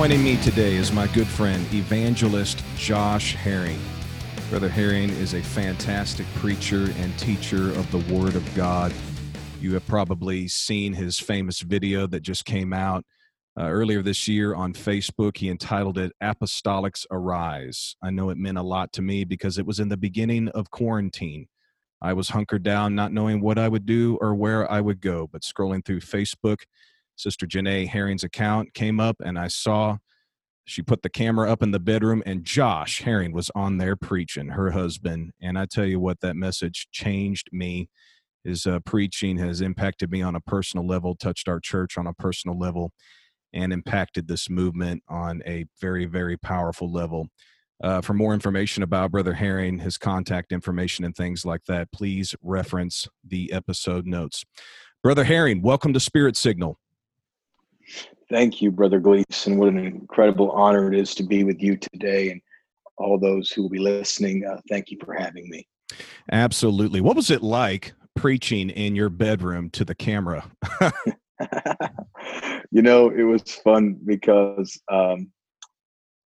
Joining me today is my good friend, evangelist Josh Herring. Brother Herring is a fantastic preacher and teacher of the Word of God. You have probably seen his famous video that just came out uh, earlier this year on Facebook. He entitled it Apostolics Arise. I know it meant a lot to me because it was in the beginning of quarantine. I was hunkered down, not knowing what I would do or where I would go, but scrolling through Facebook, Sister Janae Herring's account came up and I saw she put the camera up in the bedroom and Josh Herring was on there preaching, her husband. And I tell you what, that message changed me. His uh, preaching has impacted me on a personal level, touched our church on a personal level, and impacted this movement on a very, very powerful level. Uh, for more information about Brother Herring, his contact information, and things like that, please reference the episode notes. Brother Herring, welcome to Spirit Signal. Thank you, Brother Gleason. What an incredible honor it is to be with you today and all those who will be listening. Uh, thank you for having me. Absolutely. What was it like preaching in your bedroom to the camera? you know, it was fun because um,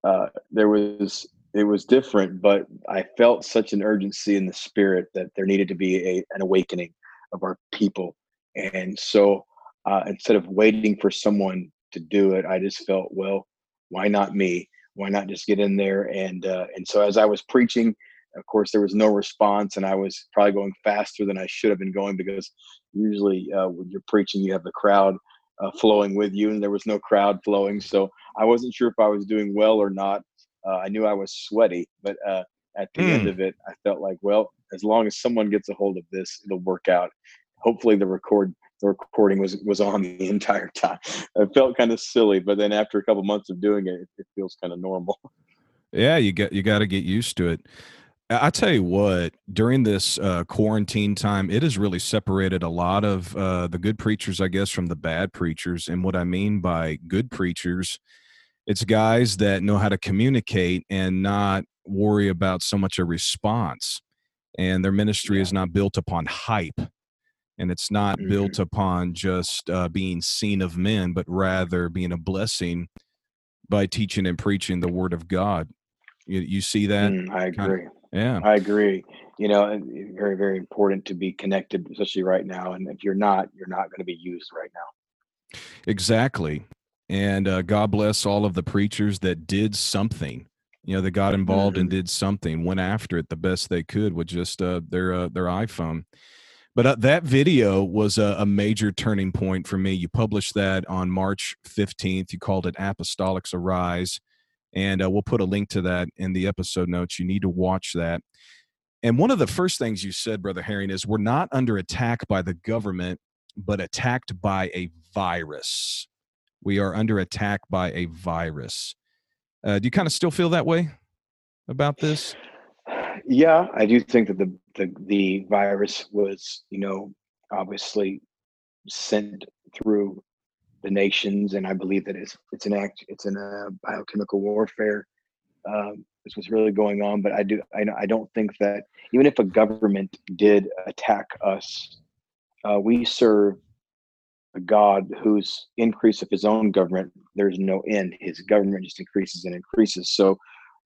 uh, there was it was different, but I felt such an urgency in the spirit that there needed to be a, an awakening of our people. And so uh, instead of waiting for someone to do it, I just felt, well, why not me? Why not just get in there? And uh, and so as I was preaching, of course, there was no response, and I was probably going faster than I should have been going because usually uh, when you're preaching, you have the crowd uh, flowing with you, and there was no crowd flowing. So I wasn't sure if I was doing well or not. Uh, I knew I was sweaty, but uh, at the mm. end hmm. of it, I felt like, well, as long as someone gets a hold of this, it'll work out. Hopefully, the record the recording was was on the entire time. It felt kind of silly, but then after a couple months of doing it, it feels kind of normal. Yeah, you got you got to get used to it. I tell you what, during this uh, quarantine time, it has really separated a lot of uh, the good preachers, I guess, from the bad preachers. And what I mean by good preachers, it's guys that know how to communicate and not worry about so much a response. And their ministry yeah. is not built upon hype and it's not mm-hmm. built upon just uh, being seen of men, but rather being a blessing by teaching and preaching the word of God. You, you see that? Mm, I agree. Yeah, I agree. You know, very, very important to be connected, especially right now. And if you're not, you're not going to be used right now. Exactly. And uh, God bless all of the preachers that did something. You know, that got involved mm-hmm. and did something, went after it the best they could with just uh, their uh, their iPhone. But uh, that video was a, a, major turning point for me. You published that on March 15th. You called it Apostolics Arise. And uh, we'll put a link to that in the episode notes. You need to watch that. And one of the first things you said, Brother Herring, is we're not under attack by the government, but attacked by a virus. We are under attack by a virus. Uh, do you kind of still feel that way about this? Yeah, I do think that the, the the virus was, you know, obviously sent through the nations, and I believe that it's it's an act, it's in a biochemical warfare. Um, this was really going on, but I do I, I don't think that even if a government did attack us, uh, we serve a God whose increase of his own government there's no end. His government just increases and increases. So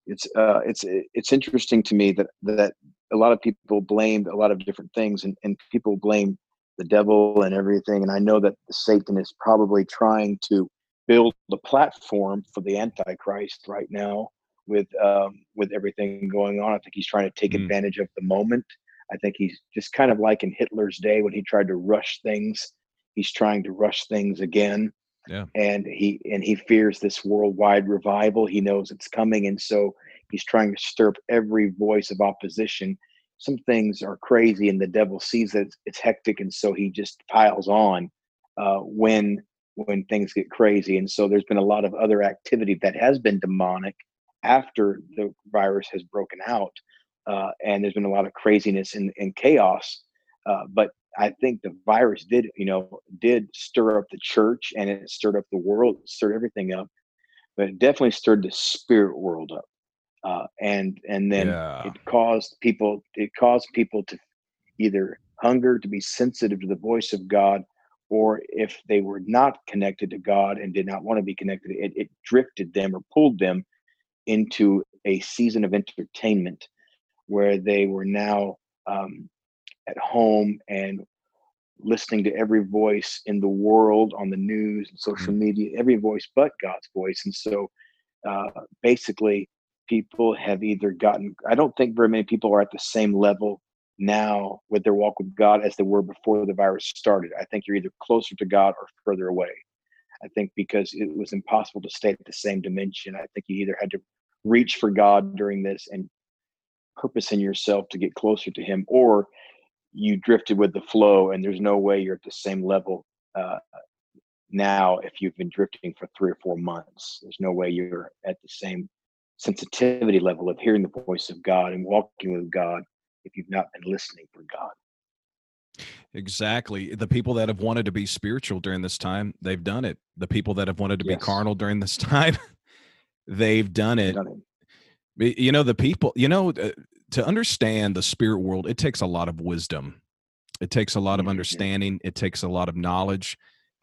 it's uh, it's it's interesting to me that that a lot of people blamed a lot of different things, and, and people blame the devil and everything. And I know that Satan is probably trying to build the platform for the Antichrist right now with um, with everything going on. I think he's trying to take mm. advantage of the moment. I think he's just kind of like in Hitler's day when he tried to rush things. He's trying to rush things again yeah. and he and he fears this worldwide revival. He knows it's coming and so he's trying to stir up every voice of opposition. Some things are crazy and the devil sees that it's hectic and so he just piles on uh, when when things get crazy. And so there's been a lot of other activity that has been demonic after the virus has broken out uh, and there's been a lot of craziness and, and chaos uh, but I think the virus did, you know, did stir up the church and it stirred up the world, stirred everything up, but it definitely stirred the spirit world up. Uh, and and then yeah. it caused people it caused people to either hunger to be sensitive to the voice of God or if they were not connected to God and did not want to be connected, it, it drifted them or pulled them into a season of entertainment where they were now um, at home and listening to every voice in the world on the news and social mm. media, every voice but God's voice. And so uh, basically, people have either gotten, I don't think very many people are at the same level now with their walk with God as they were before the virus started. I think you're either closer to God or further away. I think because it was impossible to stay at the same dimension. I think you either had to reach for God during this and purpose in yourself to get closer to Him, or you drifted with the flow and there's no way you're at the same level uh, now if you've been drifting for three or four months. There's no way you're at the same sensitivity level of hearing the voice of God and walking with God if you've not been listening for God. Exactly. The people that have wanted to be spiritual during this time, they've done it. The people that have wanted to yes. be carnal during this time, they've done it. done it. You know, the people, you know, uh, to understand the spirit world, it takes a lot of wisdom. It takes a lot of mm-hmm, understanding. It takes a lot of knowledge.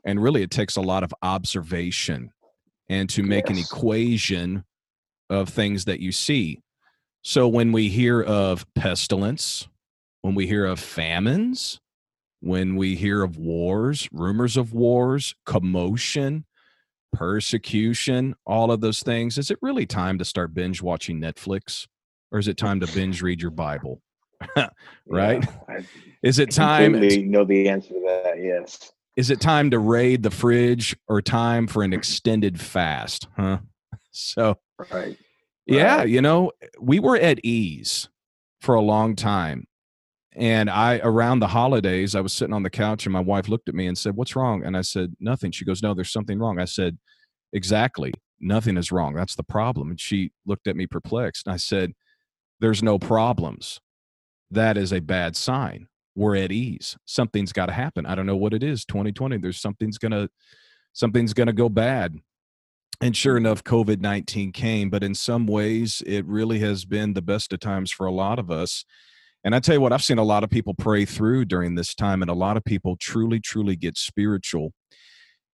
And really, it takes a lot of observation and to make yes. an equation of things that you see. So when we hear of pestilence, when we hear of famines, when we hear of wars, rumors of wars, commotion, persecution, all of those things, is it really time to start binge watching Netflix? Or is it time to binge read your Bible? right? Yeah, is it time? Know the answer to that, yes. Is it time to raid the fridge or time for an extended fast? Huh? So, right. Yeah, you know, we were at ease for a long time. And I, around the holidays, I was sitting on the couch and my wife looked at me and said, What's wrong? And I said, Nothing. She goes, No, there's something wrong. I said, Exactly. Nothing is wrong. That's the problem. And she looked at me perplexed. And I said, There's no problems. That is a bad sign. We're at ease. Something's got to happen. I don't know what it is. 2020, there's something's to, something's to go bad and sure enough covid-19 came but in some ways it really has been the best of times for a lot of us and i tell you what i've seen a lot of people pray through during this time and a lot of people truly truly get spiritual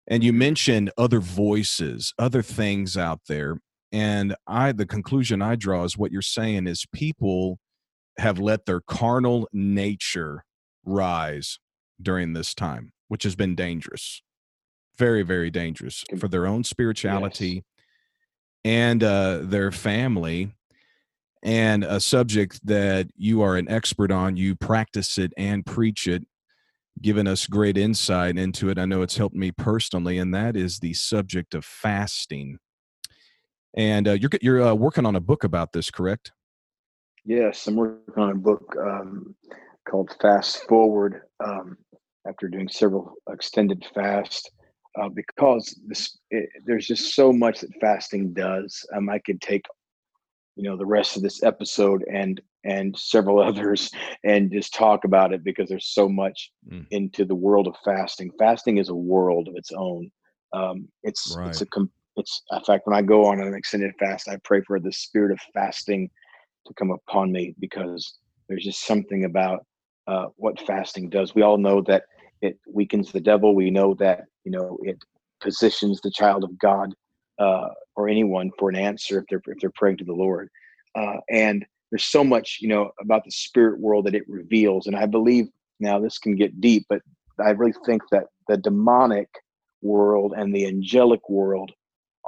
and you mentioned other voices other things out there and i the conclusion i draw is what you're saying is people have let their carnal nature rise during this time which has been dangerous. Very very dangerous for their own spirituality yes. and uh, their family and a subject that you are an expert on you practice it and preach it given us great insight into it. I know it's helped me personally and that is the subject of fasting and uh, you're you're uh, working on a book about this correct yes i'm working on a book um, called fast forward um, after doing several extended fasts, uh, because this it, there's just so much that fasting does. Um, I could take, you know, the rest of this episode and and several others and just talk about it because there's so much mm. into the world of fasting. Fasting is a world of its own. Um, it's right. it's a it's in fact when I go on an extended fast, I pray for the spirit of fasting to come upon me because there's just something about uh, what fasting does. We all know that it weakens the devil. We know that you know it positions the child of God uh, or anyone for an answer if they're if they're praying to the Lord. Uh, and there's so much you know about the spirit world that it reveals, and I believe now this can get deep, but I really think that the demonic world and the angelic world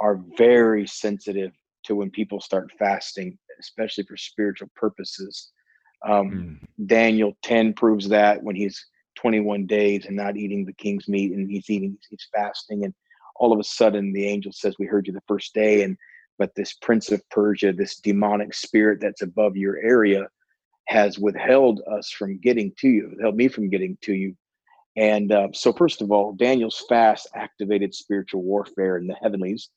are very sensitive to when people start fasting, especially for spiritual purposes. Um, mm. Daniel 10 proves that when he's 21 days and not eating the king's meat and he's eating he's fasting and all of a sudden the angel says we heard you the first day and but this prince of persia this demonic spirit that's above your area has withheld us from getting to you withheld me from getting to you and uh, so first of all daniel's fast activated spiritual warfare in the heavenlies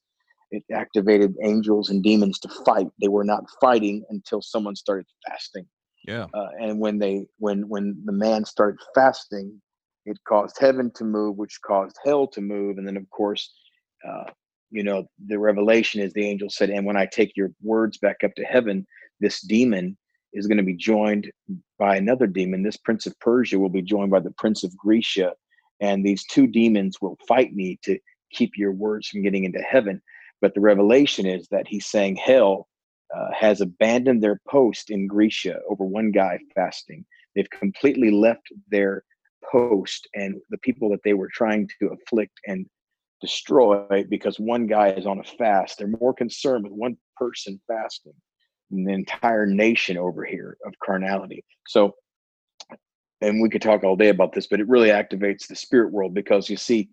it activated angels and demons to fight they were not fighting until someone started fasting yeah. Uh, and when they when when the man started fasting, it caused heaven to move, which caused hell to move, and then of course, uh, you know, the revelation is the angel said, "And when I take your words back up to heaven, this demon is going to be joined by another demon. This prince of Persia will be joined by the prince of Grecia, and these two demons will fight me to keep your words from getting into heaven. But the revelation is that he's saying hell uh, has abandoned their post in Grecia over one guy fasting. They've completely left their post and the people that they were trying to afflict and destroy because one guy is on a fast. They're more concerned with one person fasting than the entire nation over here of carnality. So, and we could talk all day about this, but it really activates the spirit world because you see,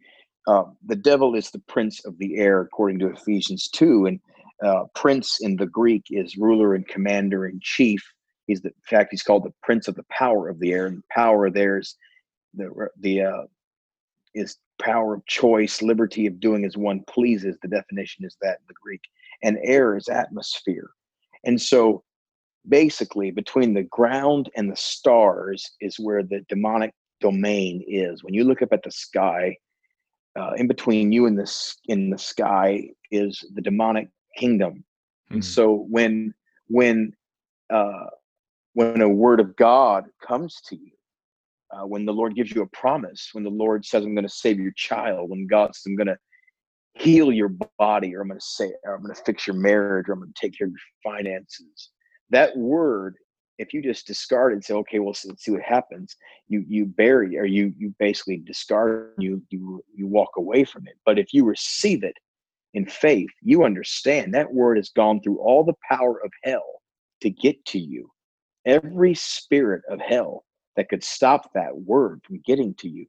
uh, the devil is the prince of the air, according to Ephesians 2. And uh, prince in the Greek is ruler and commander in chief. He's the in fact he's called the prince of the power of the air, and power there's the the uh, is power of choice, liberty of doing as one pleases. The definition is that in the Greek, and air is atmosphere, and so basically between the ground and the stars is where the demonic domain is. When you look up at the sky, uh, in between you and the in the sky is the demonic kingdom. Mm-hmm. And hmm. so when when uh, when a word of God comes to you, uh, when the Lord gives you a promise, when the Lord says, "I'm going to save your child," when God says, "I'm going to heal your body," or "I'm going to say," or "I'm going to fix your marriage," or "I'm going to take care of your finances," that word if you just discard and say, okay, well, see what happens, you you bury or you you basically discard you you you walk away from it. But if you receive it in faith, you understand that word has gone through all the power of hell to get to you. Every spirit of hell that could stop that word from getting to you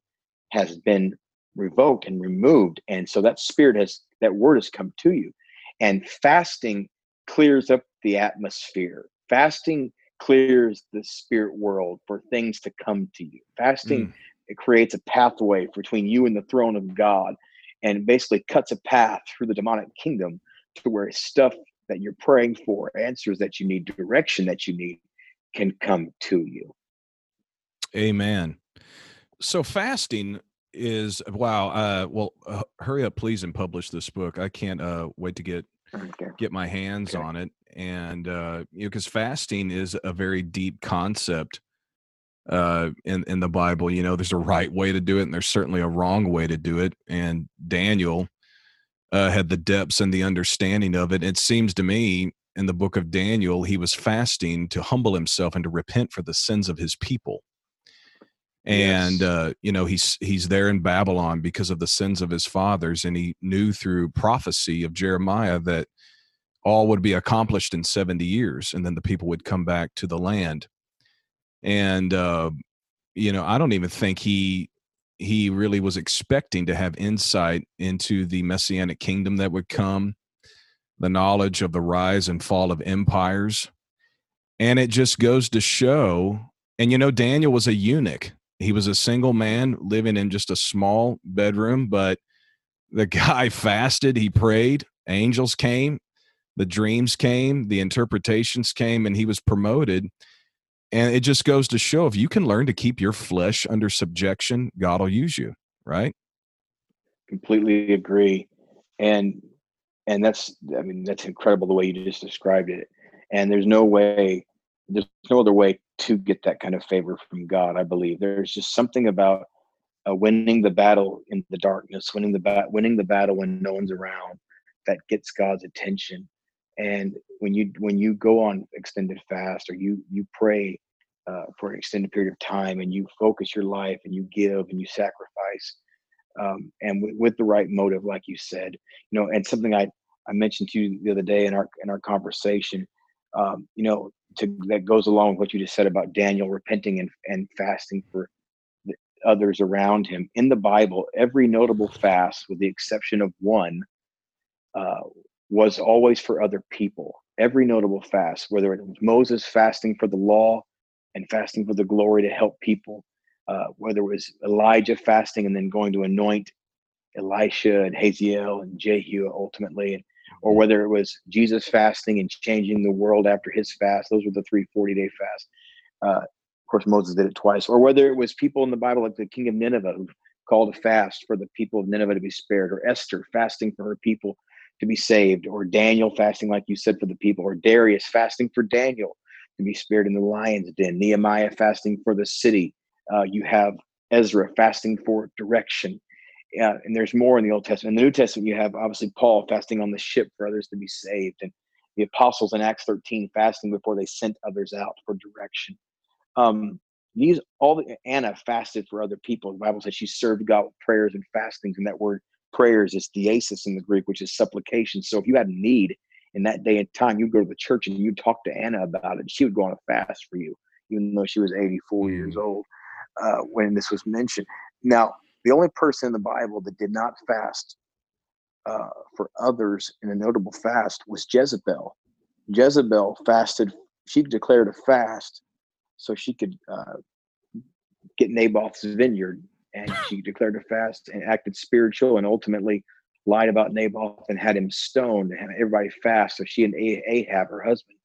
has been revoked and removed. And so that spirit has, that word has come to you. And fasting clears up the atmosphere. Fasting clears the spirit world for things to come to you. Fasting, mm. it creates a pathway between you and the throne of God and basically cuts a path through the demonic kingdom to where stuff that you're praying for, answers that you need, direction that you need can come to you. Amen. So fasting is wow. Uh, well, uh, hurry up, please, and publish this book. I can't uh, wait to get. Get my hands okay. on it. And uh, you know, because fasting is a very deep concept uh, in in the Bible. You know, there's a right way to do it, and there's certainly a wrong way to do it. And Daniel uh, had the depths and the understanding of it. It seems to me in the book of Daniel, he was fasting to humble himself and to repent for the sins of his people. And yes. uh, you know he's he's there in Babylon because of the sins of his fathers, and he knew through prophecy of Jeremiah that all would be accomplished in 70 years and then the people would come back to the land. And uh, you know i don't even think he he really was expecting to have insight into the messianic kingdom that would come the knowledge of the rise and fall of empires. And it just goes to show and you know daniel was a eunuch he was a single man living in just a small bedroom but the guy fasted he prayed angels came the dreams came the interpretations came and he was promoted and it just goes to show if you can learn to keep your flesh under subjection, God will use you, right? Completely agree. And and that's I mean, that's incredible the way you just described it. And there's no way there's no other way to get that kind of favor from God, I believe. There's just something about uh, winning the battle in the darkness, winning the bat, winning the battle when no one's around, that gets God's attention. And when you when you go on extended fast or you you pray uh, for an extended period of time and you focus your life and you give and you sacrifice um, and w- with the right motive like you said you know and something i i mentioned to you the other day in our in our conversation um, you know to that goes along with what you just said about daniel repenting and, and fasting for others around him. In the bible every notable fast with the exception of one uh, was always for other people. Every notable fast whether it was moses fasting for the law and fasting for the glory to help people, uh, whether it was Elijah fasting and then going to anoint Elisha and Hazael and Jehu ultimately, or whether it was Jesus fasting and changing the world after his fast. Those were the three 40 day fasts. Uh, of course, Moses did it twice. Or whether it was people in the Bible like the king of Nineveh who called a fast for the people of Nineveh to be spared, or Esther fasting for her people to be saved, or Daniel fasting, like you said, for the people, or Darius fasting for Daniel to be spared in the lion's den, Nehemiah fasting for the city. Uh, you have Ezra fasting for direction. Uh, and there's more in the Old Testament. In the New Testament, you have obviously Paul fasting on the ship for others to be saved, and the apostles in Acts 13 fasting before they sent others out for direction. Um, these all the Anna fasted for other people. The Bible says she served God with prayers and fastings, and that word prayers is diasis in the Greek, which is supplication. So if you had a need in that day and time, you'd go to the church and you'd talk to Anna about it. She would go on a fast for you, even though she was 84 years mm. old uh, when this was mentioned. Now, the only person in the Bible that did not fast uh, for others in a notable fast was Jezebel. Jezebel fasted, she declared a fast so she could uh, get Naboth's vineyard. And she declared a fast and acted spiritual and ultimately lied about Naboth and had him stoned and had everybody fast so she and Ahab, her husband,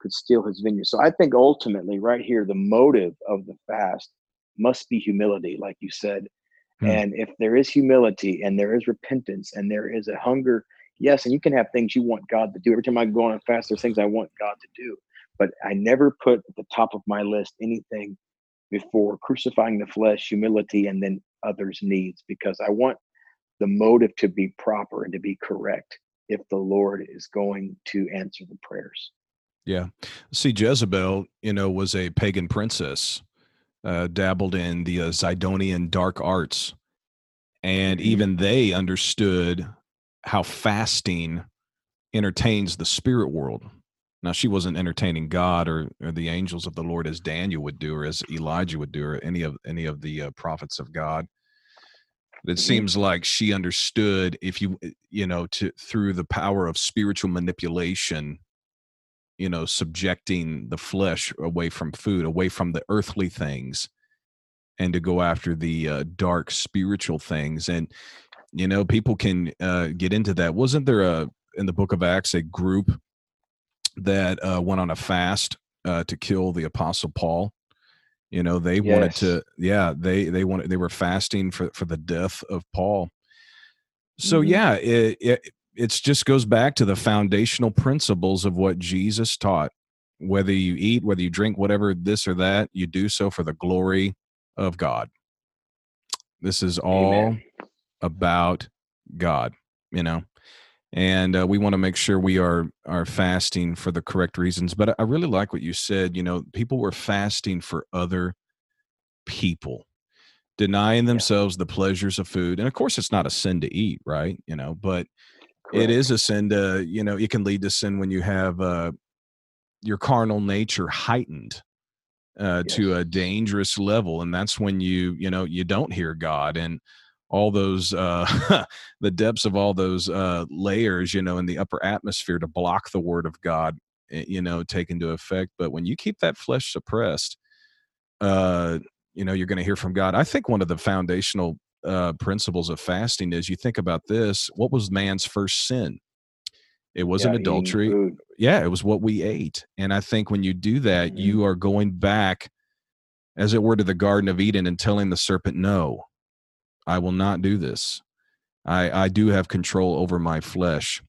could steal his vineyard. So I think ultimately, right here, the motive of the fast must be humility, like you said. Hmm. And if there is humility and there is repentance and there is a hunger, yes, and you can have things you want God to do. Every time I go on a fast, there's things I want God to do. But I never put at the top of my list anything before crucifying the flesh, humility, and then others' needs, because I want the motive to be proper and to be correct if the Lord is going to answer the prayers. Yeah. See, Jezebel, you know, was a pagan princess, uh, dabbled in the uh, Zidonian dark arts. And mm-hmm. even they understood how fasting entertains the spirit world. Now, she wasn't entertaining God or, or the angels of the Lord as Daniel would do, or as Elijah would do, or any of any of the uh, prophets of God it mm-hmm. seems like she understood if you you know to through the power of spiritual manipulation you know subjecting the flesh away from food away from the earthly things and to go after the uh, dark spiritual things and you know people can uh, get into that wasn't there a in the book of acts a group that uh, went on a fast uh, to kill the apostle paul you know, they yes. wanted to, yeah, they they wanted they were fasting for for the death of Paul. So mm-hmm. yeah, it, it it just goes back to the foundational principles of what Jesus taught. Whether you eat, whether you drink, whatever this or that, you do so for the glory of God. This is all Amen. about God, you know and uh, we want to make sure we are are fasting for the correct reasons but i really like what you said you know people were fasting for other people denying themselves yeah. the pleasures of food and of course it's not a sin to eat right you know but correct. it is a sin to you know it can lead to sin when you have uh your carnal nature heightened uh, yes. to a dangerous level and that's when you you know you don't hear god and all those uh, the depths of all those uh, layers you know in the upper atmosphere to block the word of god eh, you know take into effect but when you keep that flesh suppressed uh you know you're going to hear from god i think one of the foundational uh principles of fasting is you think about this what was man's first sin it wasn't yeah, adultery yeah it was what we ate and i think when you do that mm-hmm. you are going back as it were to the garden of eden and telling the serpent no I will not do this. I I do have control over my flesh.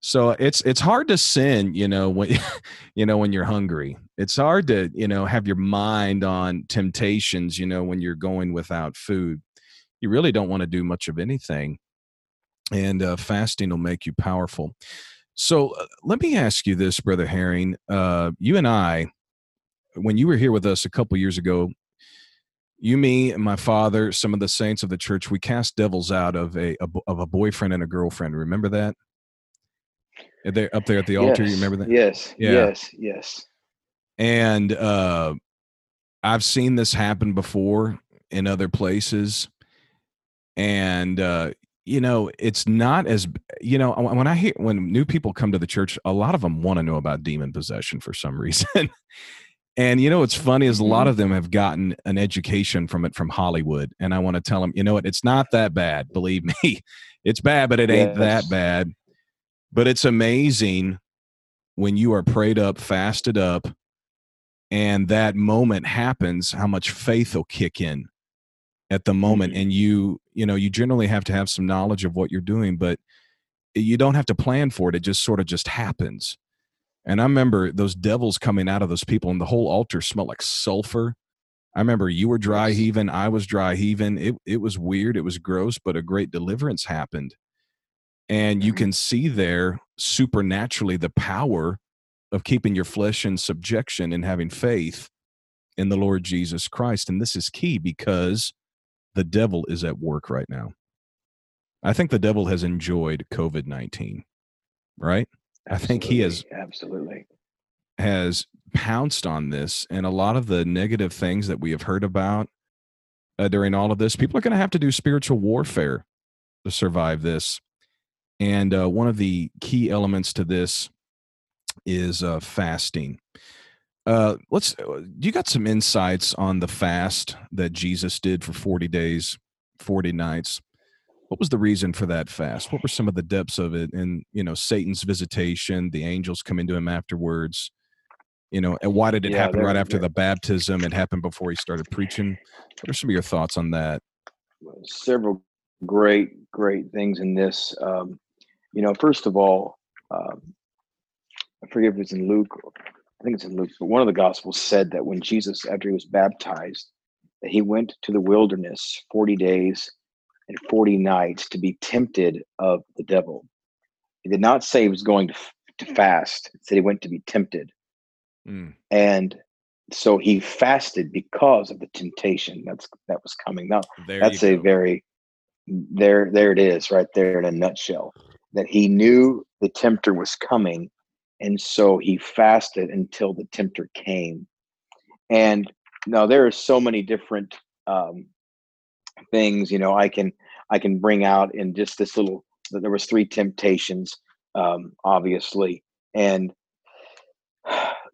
So it's it's hard to sin, you know, when you know when you're hungry. It's hard to, you know, have your mind on temptations, you know, when you're going without food. You really don't want to do much of anything. And uh, fasting will make you powerful. So uh, let me ask you this, Brother Herring. Uh, you and I, when you were here with us a couple years ago, you, me, and my father, some of the saints of the church, we cast devils out of a, a of a boyfriend and a girlfriend. Remember that? They're up there at the altar. Yes, you remember that? Yes. Yeah. Yes. Yes. And uh, I've seen this happen before in other places, and uh, you know, it's not as you know when I hear when new people come to the church, a lot of them want to know about demon possession for some reason. And you know what's funny is a lot mm-hmm. of them have gotten an education from it from Hollywood. And I want to tell them, you know what, it's not that bad. Believe me, it's bad, but it ain't yes. that bad. But it's amazing when you are prayed up, fasted up, and that moment happens, how much faith will kick in at the moment. Mm-hmm. And you, you know, you generally have to have some knowledge of what you're doing, but you don't have to plan for it. It just sort of just happens and I remember those devils coming out of those people, and the whole altar smelled like sulfur. I remember you were dry heaving, I was dry heaving. It it was weird, it was gross, but a great deliverance happened. And you mm-hmm. can see there supernaturally the power of keeping your flesh in subjection and having faith in the Lord Jesus Christ. And this is key because the devil is at work right now. I think the devil has enjoyed COVID 19, right? Absolutely. I think he has absolutely has pounced on this and a lot of the negative things that we have heard about uh, during all of this people are going to have to do spiritual warfare to survive this and uh, one of the key elements to this is uh, fasting uh, let's uh, you got some insights on the fast that jesus did for 40 days 40 nights. What was the reason for that fast? What were some of the depths of it and you know satan's visitation the angels come into him afterwards you know and why did it yeah, happen right after the baptism? It happened before he started preaching. What are some of your thoughts on that? Several great great things in this. Um, you know first of all um, i forget if it's in luke i think it's in luke but one of the gospels said that when jesus after he was baptized that he went to the wilderness 40 days and 40 nights to be tempted of the devil he did not say he was going to, to fast he said he went to be tempted Mm. And so he fasted because of the temptation that's that was coming. Now there that's a very there there it is right there in a nutshell. That he knew the tempter was coming, and so he fasted until the tempter came. And now there are so many different um, things you know I can I can bring out in just this little. There was three temptations, um, obviously, and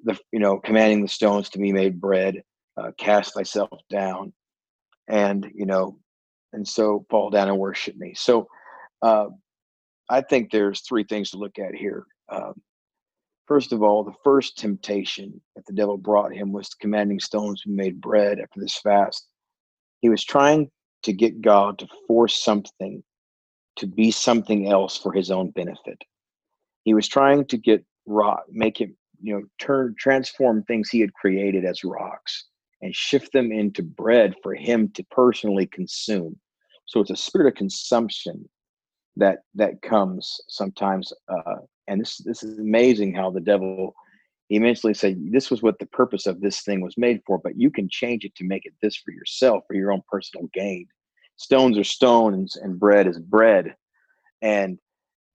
the you know commanding the stones to be made bread uh, cast thyself down and you know and so fall down and worship me so uh, i think there's three things to look at here um, first of all the first temptation that the devil brought him was commanding stones to be made bread after this fast. He was trying to get god to force something to be something else for his own benefit. He was trying to get rock make it you know turn transform things he had created as rocks and shift them into bread for him to personally consume. So it's a spirit of consumption that that comes sometimes uh, and this this is amazing how the devil eventually said this was what the purpose of this thing was made for but you can change it to make it this for yourself for your own personal gain stones are stones and bread is bread and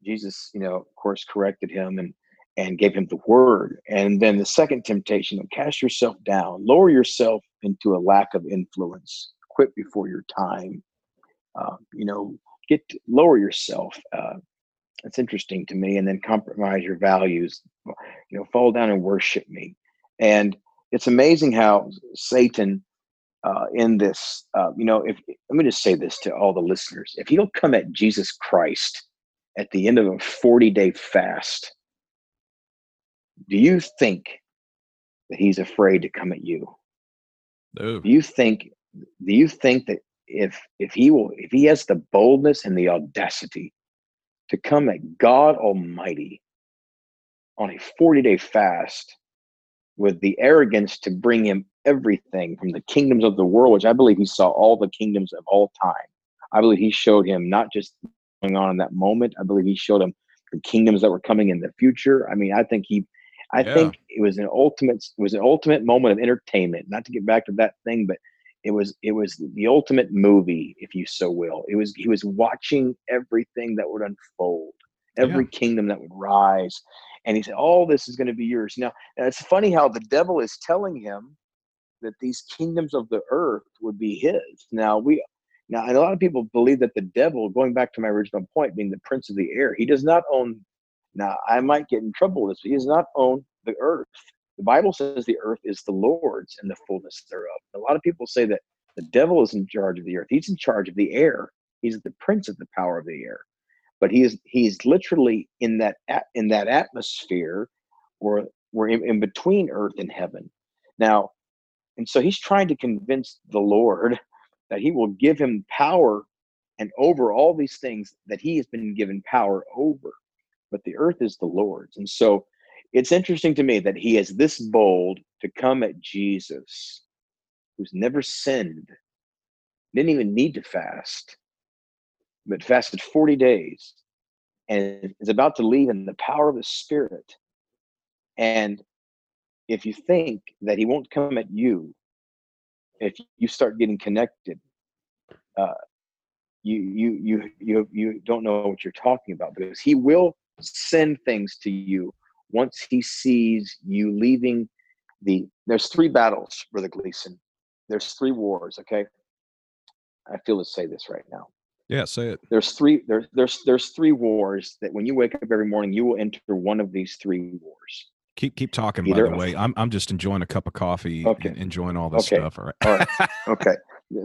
jesus you know of course corrected him and and gave him the word. And then the second temptation, cast yourself down, lower yourself into a lack of influence, quit before your time. Uh, you know, get lower yourself. Uh, that's interesting to me. And then compromise your values. You know, fall down and worship me. And it's amazing how Satan, uh, in this, uh, you know, if let me just say this to all the listeners: if he'll come at Jesus Christ at the end of a forty-day fast do you think that he's afraid to come at you? No. Do you think do you think that if if he will if he has the boldness and the audacity to come at God Almighty on a 40 day fast with the arrogance to bring him everything from the kingdoms of the world, which I believe he saw all the kingdoms of all time. I believe he showed him not just going on in that moment, I believe he showed him the kingdoms that were coming in the future. I mean, I think he I yeah. think it was an ultimate it was an ultimate moment of entertainment. Not to get back to that thing, but it was it was the ultimate movie, if you so will. It was he was watching everything that would unfold, every yeah. kingdom that would rise, and he said, "All this is going to be yours." Now, it's funny how the devil is telling him that these kingdoms of the earth would be his. Now we now, and a lot of people believe that the devil, going back to my original point, being the prince of the air, he does not own now, I might get in trouble with this, but he does not own the earth. The Bible says the earth is the Lord's and the fullness thereof. A lot of people say that the devil is in charge of the earth. He's in charge of the air. He's the prince of the power of the air. But he is he's literally in that in that atmosphere where we're in, in between earth and heaven. Now, and so he's trying to convince the Lord that he will give him power and over all these things that he has been given power over but the earth is the Lord's. And so it's interesting to me that he is this bold to come at Jesus who's never sinned, didn't even need to fast, but fasted 40 days and is about to leave in the power of the Spirit. And if you think that he won't come at you, if you start getting connected, uh, you you you you you don't know what you're talking about because he will send things to you once he sees you leaving the there's three battles brother gleason. There's three wars okay? I feel to say this right now. Yeah say it. There's three there's there's there's three wars that when you wake up every morning you will enter one of these three wars. Keep keep talking Either, by the way. i'm i'm just enjoying a cup of coffee okay. enjoying all this okay. stuff all right? All right. Okay.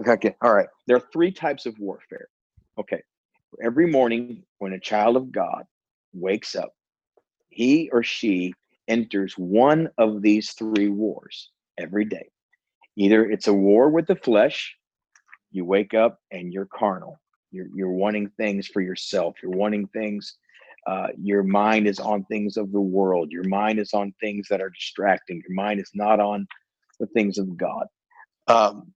Okay. All right. There are three types of warfare. Okay. Every morning when a child of god wakes up he or she enters one of these three wars every day. Either it's a war with the flesh, you wake up and you're carnal. You're, you're wanting things for yourself. You're wanting things. Uh, your mind is on things of the world. Your mind is on things that are distracting. Your mind is not on the things of God. Um,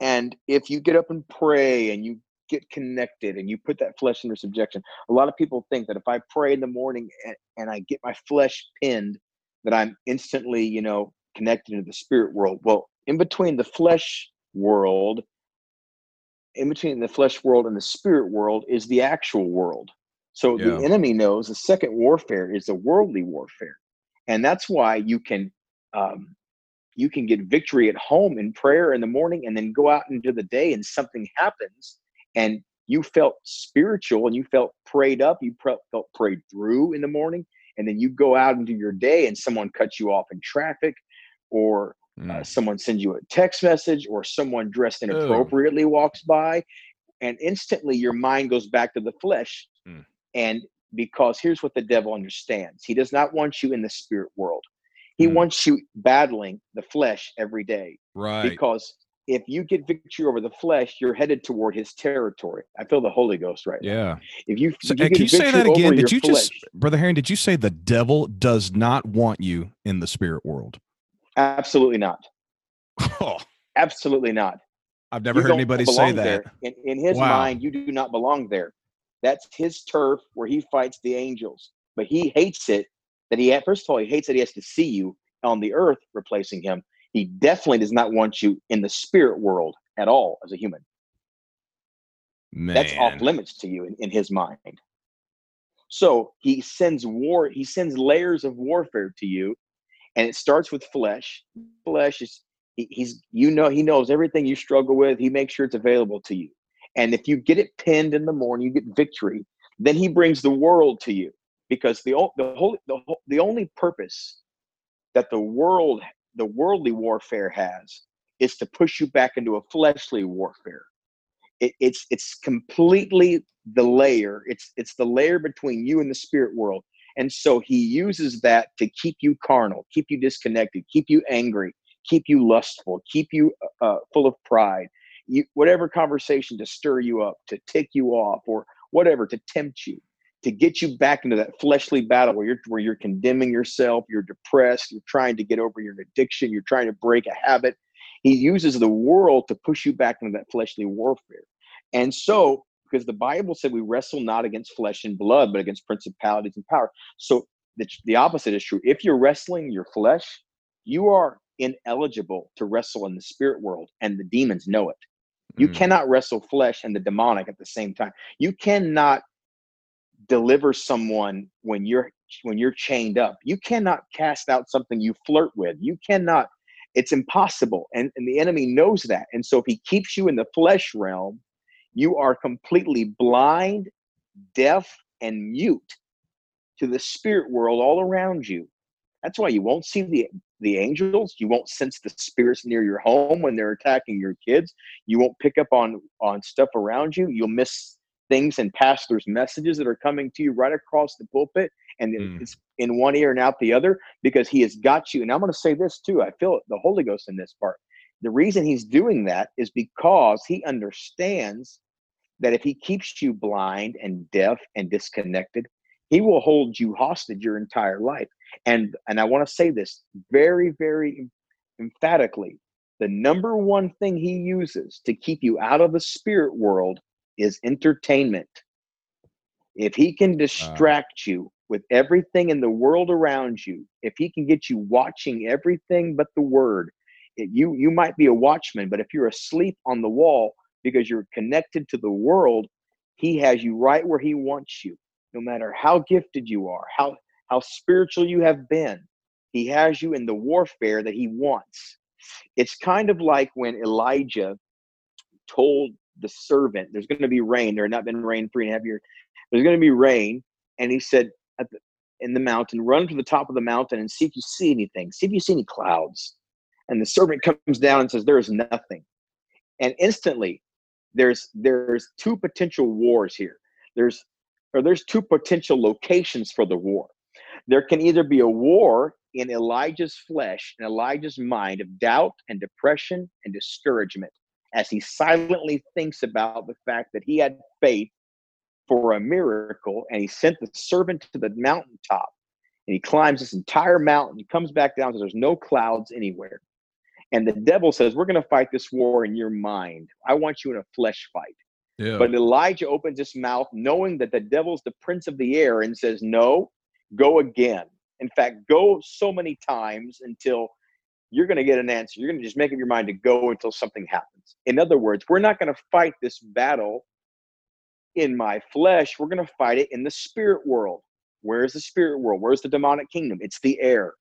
and if you get up and pray and you get connected and you put that flesh under subjection. A lot of people think that if I pray in the morning and, and I get my flesh pinned, that I'm instantly, you know, connected to the spirit world. Well, in between the flesh world, in between the flesh world and the spirit world is the actual world. So yeah. the enemy knows the second warfare is the worldly warfare. And that's why you can um, you can get victory at home in prayer in the morning and then go out into the day and something happens and you felt spiritual and you felt prayed up, you felt prayed through in the morning, and then you go out into your day and someone cuts you off in traffic, or mm. uh, someone sends you a text message, or someone dressed inappropriately walks by, and instantly your mind goes back to the flesh. Mm. And because here's what the devil understands he does not want you in the spirit world. He mm. wants you battling the flesh every day. Right. Because if you get victory over the flesh, you're headed toward his territory. I feel the Holy Ghost right yeah. now. If you, so, you can you say that again? Did you flesh, just, Brother Herring, did you say the devil does not want you in the spirit world? Absolutely not. Oh. Absolutely not. I've never you heard anybody say that. In, in his wow. mind, you do not belong there. That's his turf where he fights the angels. But he hates it that he, first of all, he hates that he has to see you on the earth replacing him. He definitely does not want you in the spirit world at all as a human. Man. That's off limits to you in, in his mind. So he sends war, he sends layers of warfare to you, and it starts with flesh. Flesh is he, he's you know he knows everything you struggle with. He makes sure it's available to you. And if you get it pinned in the morning, you get victory. Then he brings the world to you because the the whole the, the only purpose that the world the worldly warfare has is to push you back into a fleshly warfare. It, it's it's completely the layer. It's it's the layer between you and the spirit world. And so he uses that to keep you carnal, keep you disconnected, keep you angry, keep you lustful, keep you uh, full of pride. You, whatever conversation to stir you up, to tick you off, or whatever to tempt you to get you back into that fleshly battle where you're where you're condemning yourself, you're depressed, you're trying to get over your addiction, you're trying to break a habit. He uses the world to push you back into that fleshly warfare. And so, because the Bible said we wrestle not against flesh and blood, but against principalities and power. So the, the opposite is true. If you're wrestling your flesh, you are ineligible to wrestle in the spirit world, and the demons know it. You mm. cannot wrestle flesh and the demonic at the same time. You cannot deliver someone when you're when you're chained up. You cannot cast out something you flirt with. You cannot it's impossible and, and the enemy knows that. And so if he keeps you in the flesh realm you are completely blind deaf and mute to the spirit world all around you. That's why you won't see the the angels. You won't sense the spirits near your home when they're attacking your kids. You won't pick up on on stuff around you. You'll miss things and pastors' messages that are coming to you right across the pulpit, and mm. it's in one ear and out the other because he has got you. And I'm going to say this too. I feel the Holy Ghost in this part. The reason he's doing that is because he understands that if he keeps you blind and deaf and disconnected, he will hold you hostage your entire life. And and I want to say this very, very emphatically. the number one thing he uses to keep you out of the spirit world is entertainment. If he can distract uh, you with everything in the world around you, if he can get you watching everything but the word, it, you you might be a watchman, but if you're asleep on the wall because you're connected to the world, he has you right where he wants you. No matter how gifted you are, how how spiritual you have been, he has you in the warfare that he wants. It's kind of like when Elijah told the servant, There's going to be rain. There had not been rain three and a half years. There's going to be rain. And he said, the, In the mountain, run to the top of the mountain and see if you see anything. See if you see any clouds. And the servant comes down and says, There is nothing. And instantly, there's there's two potential wars here. There's or there's two potential locations for the war. There can either be a war in Elijah's flesh and Elijah's mind of doubt and depression and discouragement as he silently thinks about the fact that he had faith for a miracle and he sent the servant to the mountaintop and he climbs this entire mountain. He comes back down because there's no clouds anywhere. And the devil says we're going to fight this war in your mind. I want you in a flesh fight. Yeah. but elijah opens his mouth knowing that the devil's the prince of the air and says no go again. In fact, go so many times until you're going to get an answer. You're going to just make up your mind to go until something happens. In other words, we're not going to fight this battle in my flesh. We're going to fight it in the spirit world. Where's the spirit world? Where's the demonic kingdom? It's the air.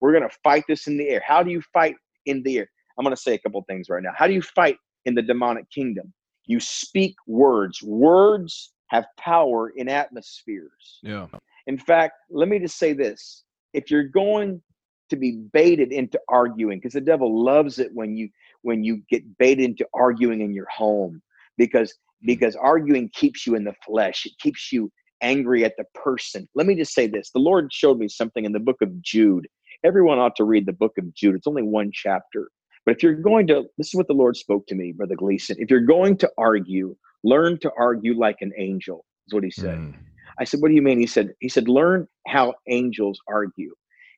We're going to fight this in the air. How do you fight in the air? I'm going to say a couple things right now. How do you fight in the demonic kingdom? You speak words. Words have power in atmospheres. Yeah. In fact, let me just say this. If you're going to be baited into arguing, because the devil loves it when you when you get baited into arguing in your home, because hmm. because arguing keeps you in the flesh. It keeps you angry at the person. Let me just say this. The Lord showed me something in the book of Jude. Everyone ought to read the book of Jude. It's only one chapter. But if you're going to, this is what the Lord spoke to me, Brother Gleason. If you're going to argue, learn to argue like an angel, is what he said. Mm. I said, What do you mean? He said, He said, learn how angels argue.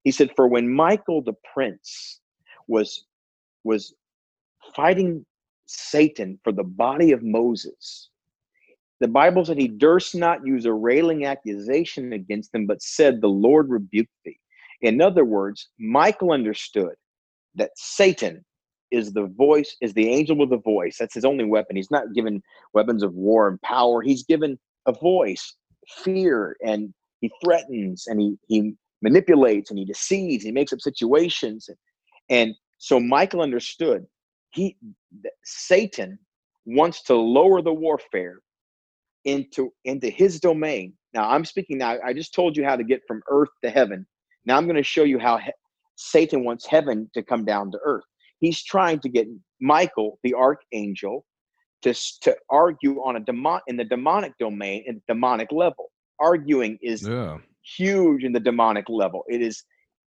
He said, For when Michael the prince was was fighting Satan for the body of Moses, the Bible said he durst not use a railing accusation against him, but said, The Lord rebuked thee. In other words, Michael understood that Satan is the voice, is the angel with a voice. That's his only weapon. He's not given weapons of war and power. He's given a voice fear and he threatens and he he manipulates and he deceives he makes up situations and, and so michael understood he satan wants to lower the warfare into into his domain now i'm speaking now i just told you how to get from earth to heaven now i'm going to show you how he, satan wants heaven to come down to earth he's trying to get michael the archangel to, to argue on a demon in the demonic domain and demonic level. Arguing is yeah. Huge in the demonic level. It is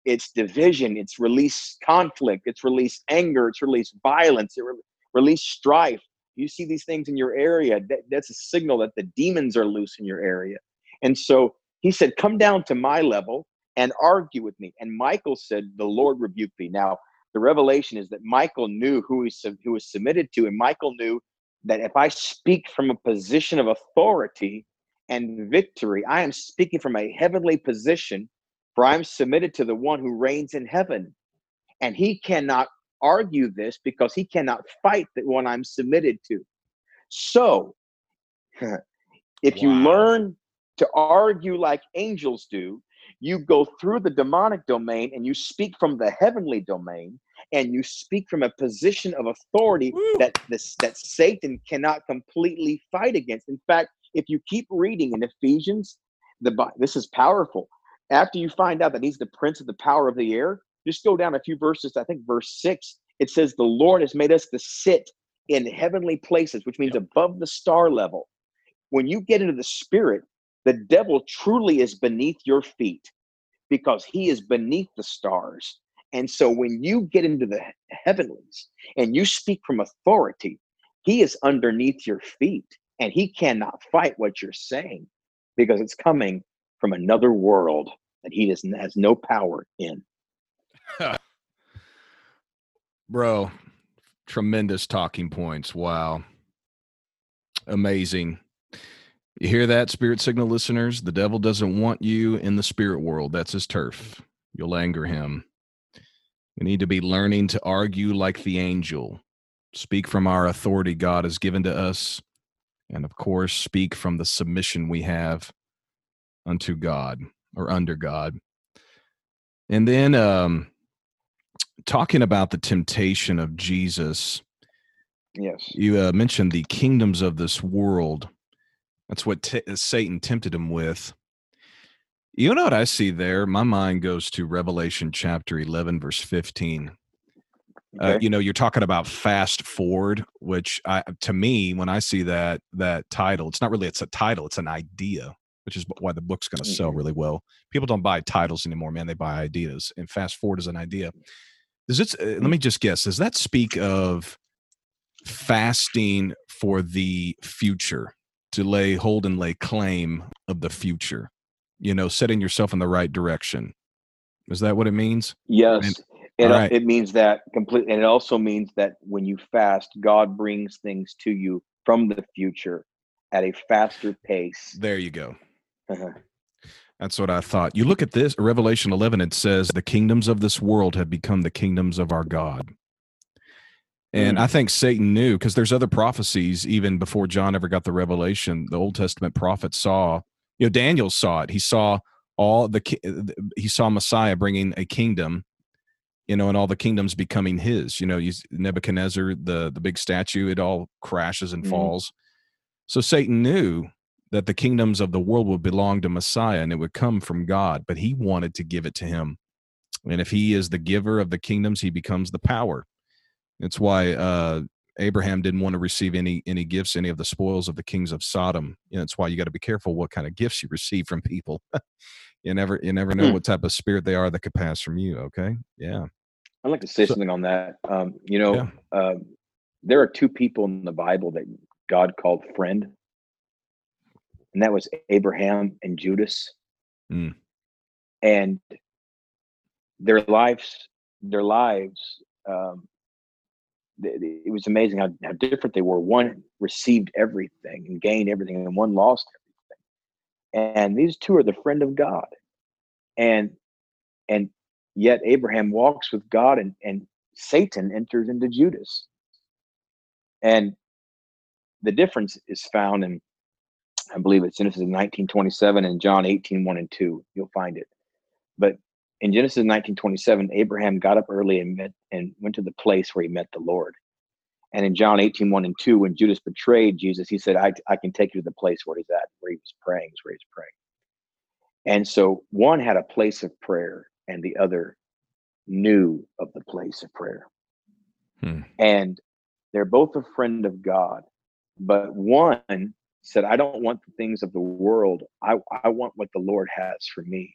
it's division, it's release conflict, it's release anger, it's release violence, it re- release strife. You see these things in your area, that, that's a signal that the demons are loose in your area. And so he said, Come down to my level and argue with me. And Michael said, The Lord rebuke thee. Now, the revelation is that Michael knew who he, who was submitted to, and Michael knew that if I speak from a position of authority and victory, I am speaking from a heavenly position, for I am submitted to the one who reigns in heaven. And he cannot argue this because he cannot fight the one I'm submitted to. So, if wow. you learn to argue like angels do, you go through the demonic domain and you speak from the heavenly domain and you speak from a position of authority Woo. that this that Satan cannot completely fight against. In fact, if you keep reading in Ephesians, the this is powerful. After you find out that he's the prince of the power of the air, just go down a few verses. I think verse six. It says, "The Lord has made us to sit in heavenly places," which means yep. above the star level. When you get into the spirit, the devil truly is beneath your feet because he is beneath the stars. And so when you get into the heavenlies and you speak from authority, he is underneath your feet and he cannot fight what you're saying because it's coming from another world that he doesn't has no power in. Bro, Tremendous talking points. Wow. Amazing. You hear that, spirit signal listeners? The devil doesn't want you in the spirit world. That's his turf. You'll anger him. We need to be learning to argue like the angel, speak from our authority God has given to us, and of course, speak from the submission we have unto God or under God. And then um, talking about the temptation of Jesus. Yes. You uh, mentioned the kingdoms of this world. That's what t- uh, Satan tempted him with. You know what I see there? My mind goes to Revelation chapter 11, verse 15. Uh, okay. Uh, you know, you're talking about fast forward, which I, to me, when I see that that title, it's not really it's a title, it's an idea, which is why the book's going to mm-hmm. sell really well. People don't buy titles anymore, man; they buy ideas. And fast forward is an idea. Does it? Uh, let mm-hmm. me just guess. Does that speak of fasting for the future to lay hold and lay claim of the future? You know, setting yourself in the right direction. Is that what it means? Yes. And, it, right. it means that completely, and it also means that when you fast, God brings things to you from the future at a faster pace. There you go. Uh-huh. That's what I thought. You look at this, Revelation 11, it says, The kingdoms of this world have become the kingdoms of our God. And mm. I think Satan knew because there's other prophecies even before John ever got the revelation. The Old Testament prophets saw, you know, Daniel saw it. He saw all the, he saw Messiah bringing a kingdom, you know, and all the kingdoms becoming his. You know, Nebuchadnezzar, the the big statue, it all crashes and mm. falls. So Satan knew that the kingdoms of the world would belong to Messiah and it would come from God, but he wanted to give it to him. And if he is the giver of the kingdoms, he becomes the power. It's why uh, Abraham didn't want to receive any any gifts, any of the spoils of the kings of Sodom. You know, it's why you got to be careful what kind of gifts you receive from people. you never you never know hmm. what type of spirit they are that could pass from you. Okay, yeah. I'd like to say so, something on that. Um, you know, yeah. uh, there are two people in the Bible that God called friend and that was Abraham and Judas. Mm. And their lives, their lives, um, it was amazing how, how different they were. One received everything and gained everything, and one lost everything. And these two are the friend of God, and and yet Abraham walks with God, and and Satan enters into Judas. And the difference is found in I believe it's Genesis 1927 and John 18, 1 and 2. You'll find it. But in Genesis 1927, Abraham got up early and met and went to the place where he met the Lord. And in John 18, 1 and 2, when Judas betrayed Jesus, he said, I, I can take you to the place where he's at, where he was praying, where he's praying. And so one had a place of prayer and the other knew of the place of prayer. Hmm. And they're both a friend of God, but one said, I don't want the things of the world. I, I want what the Lord has for me.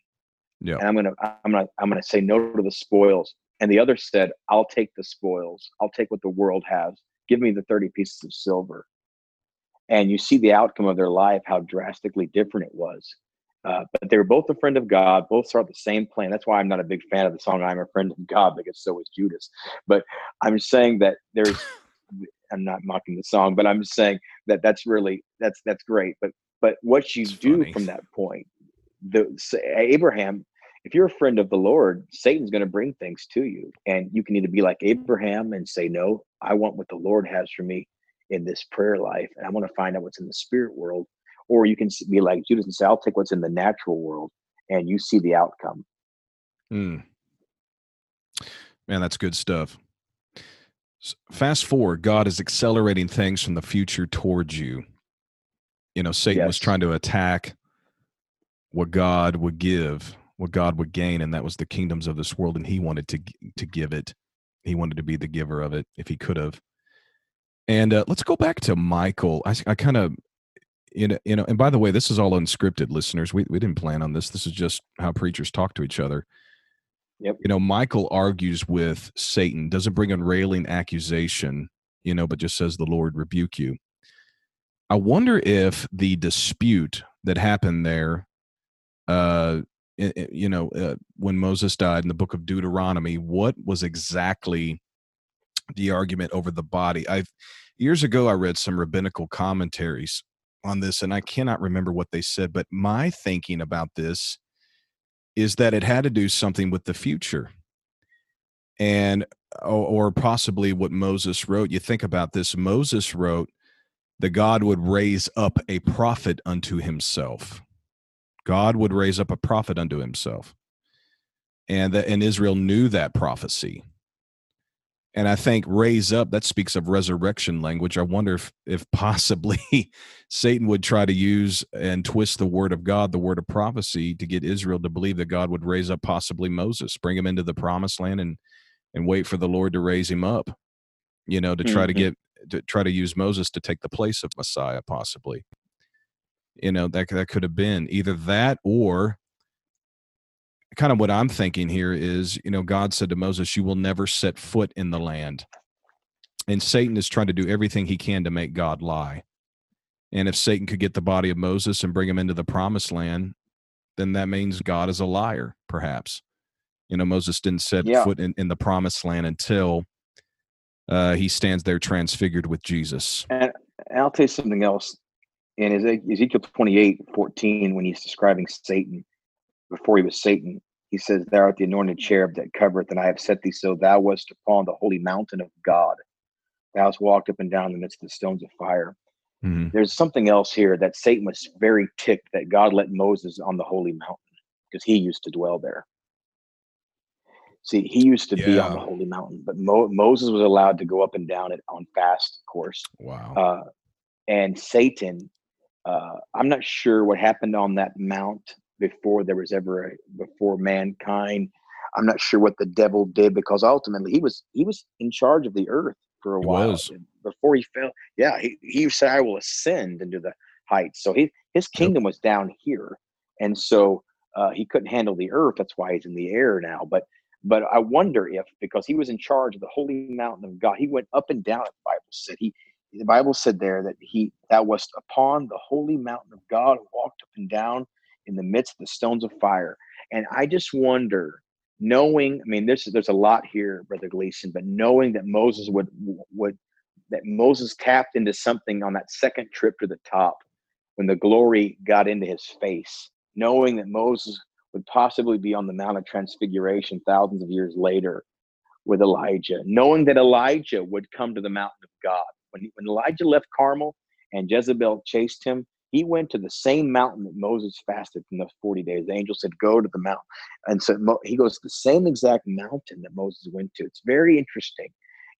Yeah. And I'm gonna I'm gonna I'm gonna say no to the spoils. And the other said, I'll take the spoils. I'll take what the world has. Give me the 30 pieces of silver. And you see the outcome of their life, how drastically different it was. Uh, but they were both a friend of God, both saw the same plan. That's why I'm not a big fan of the song "I'm a Friend of God" because so is Judas. But I'm saying that there's I'm not mocking the song, but I'm just saying that that's really that's that's great. But but what you it's do funny. from that point, the Abraham, if you're a friend of the Lord, Satan's going to bring things to you, and you can either be like Abraham and say, "No, I want what the Lord has for me in this prayer life, and I want to find out what's in the spirit world," or you can be like Judas and say, "I'll take what's in the natural world," and you see the outcome. Hmm. Man, that's good stuff. Fast forward, God is accelerating things from the future towards you. You know, Satan yes. was trying to attack what God would give, what God would gain, and that was the kingdoms of this world, and he wanted to to give it. He wanted to be the giver of it if he could have. And uh, let's go back to Michael. I, I kind of, you know, you know, and by the way, this is all unscripted, listeners. We we didn't plan on this. This is just how preachers talk to each other. Yep. You know, Michael argues with Satan, doesn't bring a railing accusation, you know, but just says the Lord rebuke you. I wonder if the dispute that happened there, uh, you know, uh, when Moses died in the book of Deuteronomy, what was exactly the argument over the body. I've years ago I read some rabbinical commentaries on this and I cannot remember what they said, but my thinking about this is that it had to do something with the future. And or, possibly what Moses wrote. You think about this, Moses wrote that God would raise up a prophet unto himself. God would raise up a prophet unto himself. And that and Israel knew that prophecy. And I think raise up, that speaks of resurrection language. I wonder if if possibly Satan would try to use and twist the word of God, the word of prophecy, to get Israel to believe that God would raise up possibly Moses, bring him into the promised land and and wait for the Lord to raise him up, you know, to try mm-hmm. to get to try to use Moses to take the place of Messiah, possibly. You know, that that could have been either that or kind of what I'm thinking here is, you know, God said to Moses, You will never set foot in the land. And Satan is trying to do everything he can to make God lie. And if Satan could get the body of Moses and bring him into the promised land, then that means God is a liar, perhaps. You know, Moses didn't set yeah. foot in, in the promised land until uh, he stands there transfigured with Jesus. And I'll tell you something else. In Ezekiel 28 14, when he's describing Satan, before he was Satan, he says, Thou art the anointed cherub that covereth, and I have set thee so thou wast upon the holy mountain of God. Thou hast walked up and down in the midst of the stones of fire. Mm-hmm. There's something else here that Satan was very ticked that God let Moses on the holy mountain because he used to dwell there. See, he used to yeah. be on the holy mountain, but Mo- Moses was allowed to go up and down it on fast course. Wow. Uh, and Satan, uh, I'm not sure what happened on that mount before there was ever a, before mankind. I'm not sure what the devil did because ultimately he was he was in charge of the earth for a he while was. before he fell. Yeah, he, he said, "I will ascend into the heights." So he his kingdom yep. was down here, and so uh, he couldn't handle the earth. That's why he's in the air now. But but I wonder if because he was in charge of the holy mountain of God, he went up and down. The Bible said he. The Bible said there that he that was upon the holy mountain of God, walked up and down in the midst of the stones of fire. And I just wonder, knowing, I mean, there's there's a lot here, Brother Gleason, but knowing that Moses would would that Moses tapped into something on that second trip to the top when the glory got into his face, knowing that Moses would possibly be on the Mount of Transfiguration thousands of years later with Elijah, knowing that Elijah would come to the mountain of God. When, when Elijah left Carmel and Jezebel chased him, he went to the same mountain that Moses fasted from those 40 days. The angel said, Go to the mountain. And so he goes to the same exact mountain that Moses went to. It's very interesting.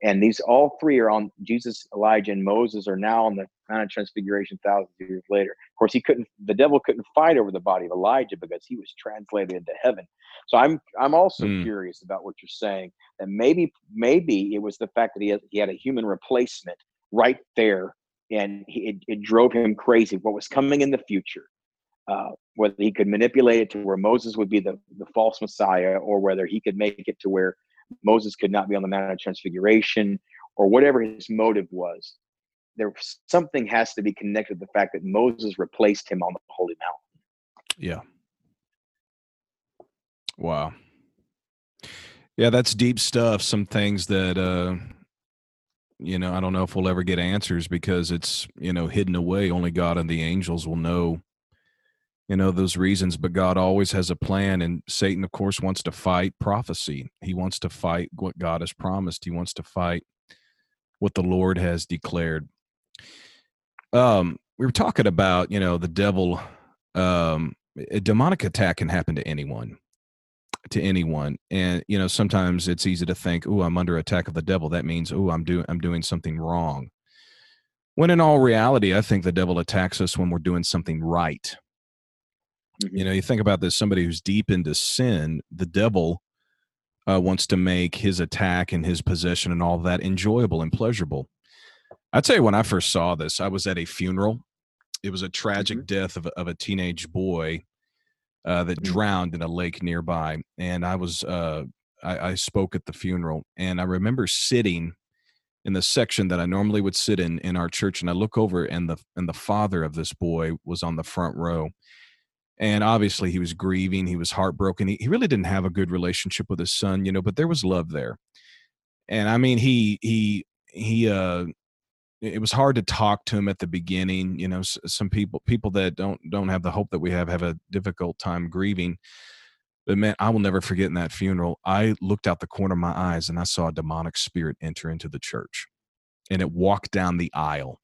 And these all three are on Jesus, Elijah, and Moses are now on the Mount of Transfiguration thousands of years later. Of course, he couldn't the devil couldn't fight over the body of Elijah because he was translated into heaven. So I'm I'm also mm. curious about what you're saying. That maybe maybe it was the fact that he had, he had a human replacement right there, and he, it, it drove him crazy. What was coming in the future, uh, whether he could manipulate it to where Moses would be the the false Messiah, or whether he could make it to where Moses could not be on the Mount of Transfiguration, or whatever his motive was. There something has to be connected to the fact that Moses replaced him on the holy mountain. Yeah. Wow. Yeah, that's deep stuff. Some things that uh you know, I don't know if we'll ever get answers because it's, you know, hidden away. Only God and the angels will know you know those reasons. But god always has a plan and satan of course wants to fight prophecy. He wants to fight what god has promised. He wants to fight what the lord has declared. Um we were talking about you know the devil um a demonic attack can happen to anyone to anyone and you know sometimes it's easy to think oh i'm under attack of the devil that means oh i'm doing i'm doing something wrong when in all reality i think the devil attacks us when we're doing something right Mm-hmm. You know, you think about this somebody who's deep into sin, the devil uh, wants to make his attack and his possession and all that enjoyable and pleasurable. I'd say when I first saw this, I was at a funeral. It was a tragic mm-hmm. death of of a teenage boy uh, that mm-hmm. drowned in a lake nearby, and I was uh, I, I spoke at the funeral, and I remember sitting in the section that I normally would sit in in our church, and I look over, and the and the father of this boy was on the front row, and obviously he was grieving he was heartbroken he, he really didn't have a good relationship with his son you know but there was love there and I mean he he he uh it was hard to talk to him at the beginning you know some people people that don't don't have the hope that we have have a difficult time grieving. But man i will never forget in that funeral i looked out the corner of my eyes and i saw a demonic spirit enter into the church. And it walked down the aisle.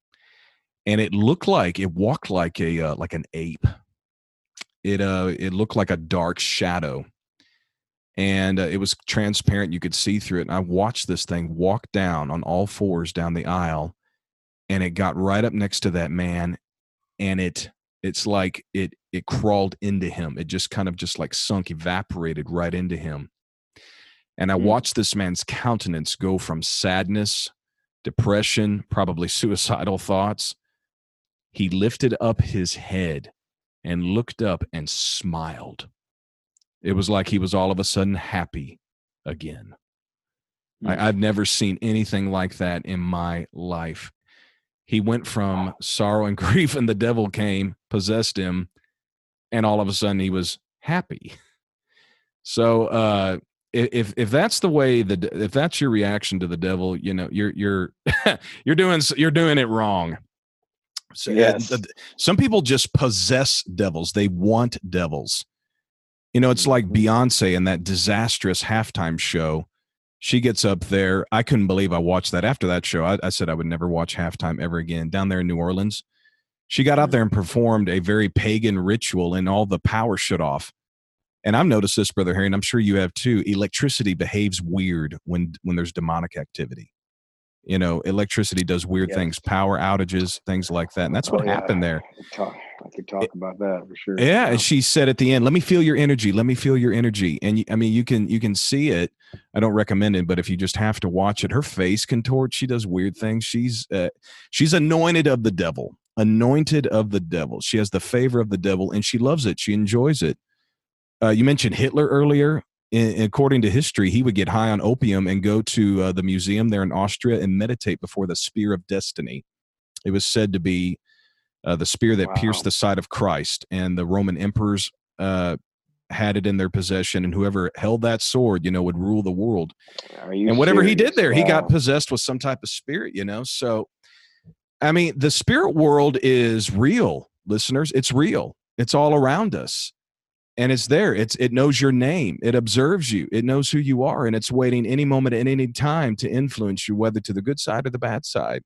And it looked like it walked like a uh, like an ape. It uh it looked like a dark shadow. And uh, it was transparent you could see through it. And i watched this thing walk down on all fours down the aisle and it got right up next to that man and it it's like it it crawled into him. It just kind of just like sunk evaporated right into him. And i mm. watched this man's countenance go from sadness depression probably suicidal thoughts. He lifted up his head and looked up and smiled. It was like he was all of a sudden happy again. I, i've never seen anything like that in my life he went from sorrow and grief and the devil came possessed him and all of a sudden he was happy so uh if if that's the way the if that's your reaction to the devil you know you're you're you're doing you're doing it wrong so yes. some people just possess devils they want devils you know it's like mm-hmm. beyonce in that disastrous halftime show she gets up there. I couldn't believe I watched that. After that show, I, I, said I would never watch halftime ever again. Down there in New Orleans, she got out mm. there and performed a very pagan ritual, and all the power shut off. And I've noticed this, brother Harry, and I'm sure you have too. Electricity behaves weird when when there's demonic activity you know electricity does weird yes. things power outages things like that and that's what oh, yeah. happened there talk, i could talk about that for sure yeah and she said at the end let me feel your energy let me feel your energy and i mean you can you can see it i don't recommend it but if you just have to watch it her face contorts she does weird things she's uh, she's anointed of the devil anointed of the devil she has the favor of the devil and she loves it she enjoys it uh, you mentioned hitler earlier in, according to history, he would get high on opium and go to uh, the museum there in Austria and meditate before the spear of destiny. It was said to be uh, the spear that wow. pierced the side of Christ, and the Roman emperors uh, had it in their possession, and whoever held that sword, you know, would rule the world. And whatever serious? he did there, wow. he got possessed with some type of spirit, you know. So, I mean, the spirit world is real, listeners. It's real. It's all around us and it's there. It's it knows your name. It observes you. It knows who you are and it's waiting any moment at any time to influence you whether to the good side or the bad side.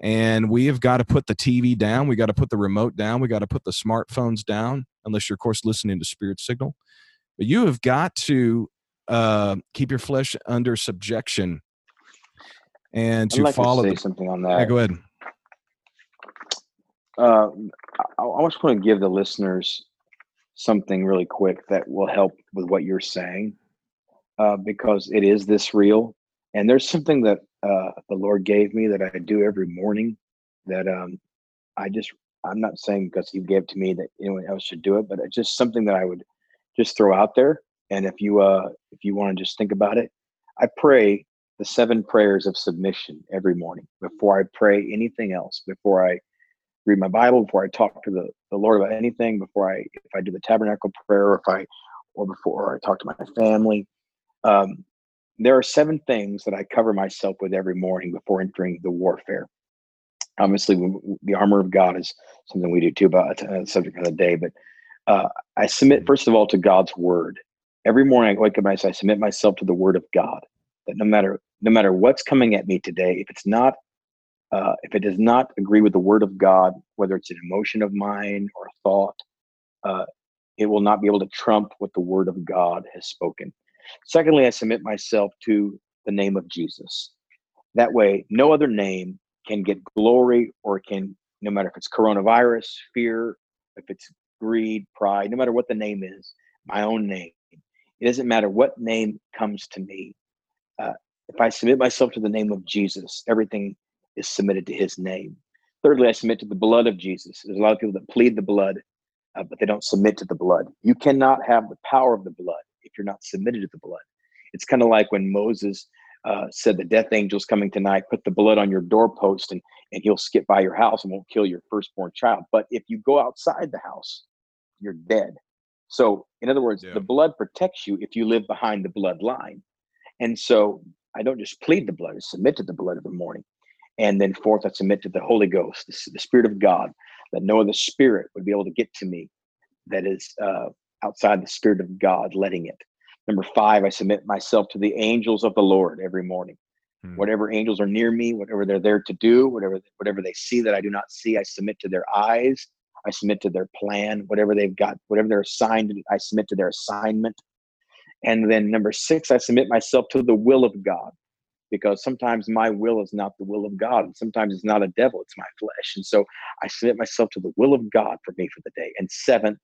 And we have got to put the tv down. We got to put the remote down. We got to put the smartphones down unless you're of course listening to spirit signal. But you have got to uh, keep your flesh under subjection and to like follow to say the, something on that. yeah, go ahead. Uh, I, I just want to give the listeners something really quick that will help with what you're saying uh, because it is this real. And there's something that uh, the Lord gave me that I do every morning that um, I just, I'm not saying because He gave to me that anyone else should do it, but it's just something that I would just throw out there. And if you, uh, if you want to just think about it, I pray the seven prayers of submission every morning before I pray anything else, before I read my Bible, before I talk to the, the Lord about anything, before I if I do the tabernacle prayer, or if I or before I talk to my family. Um, there are seven things that I cover myself with every morning before entering the warfare. Obviously, the armor of God is something we do too about uh, the subject of the day. But uh, I submit first of all to God's word. Every morning I wake up and I say, I submit myself to the word of God. That no matter no matter what's coming at me today, if it's not uh, if it does not agree with the word of God, whether it's an emotion of mine or a thought, uh, it will not be able to trump what the word of God has spoken. Secondly, I submit myself to the name of Jesus. That way, no other name can get glory or can, no matter if it's coronavirus, fear, if it's greed, pride, no matter what the name is, my own name. It doesn't matter what name comes to me. Uh, if I submit myself to the name of Jesus, everything is submitted to his name. Thirdly, I submit to the blood of Jesus. There's a lot of people that plead the blood, uh, but they don't submit to the blood. You cannot have the power of the blood if you're not submitted to the blood. It's kind of like when Moses uh, said, The death angel's coming tonight, put the blood on your doorpost, and, and he'll skip by your house and won't kill your firstborn child. But if you go outside the house, you're dead. So, in other words, yeah. the blood protects you if you live behind the bloodline. And so I don't just plead the blood, I submit to the blood every morning. And then fourth, I submit to the Holy Ghost, the, the Spirit of God, that no other spirit would be able to get to me that is uh, outside the Spirit of God letting it. Number five, I submit myself to the angels of the Lord every morning. Hmm. Whatever angels are near me, whatever they're there to do, whatever whatever they see that I do not see, I submit to their eyes. I submit to their plan, whatever they've got, whatever they're assigned, I submit to their assignment. And then number six, I submit myself to the will of God because sometimes my will is not the will of God. And sometimes it's not a devil, it's my flesh. And so I submit myself to the will of God for me for the day. And seventh,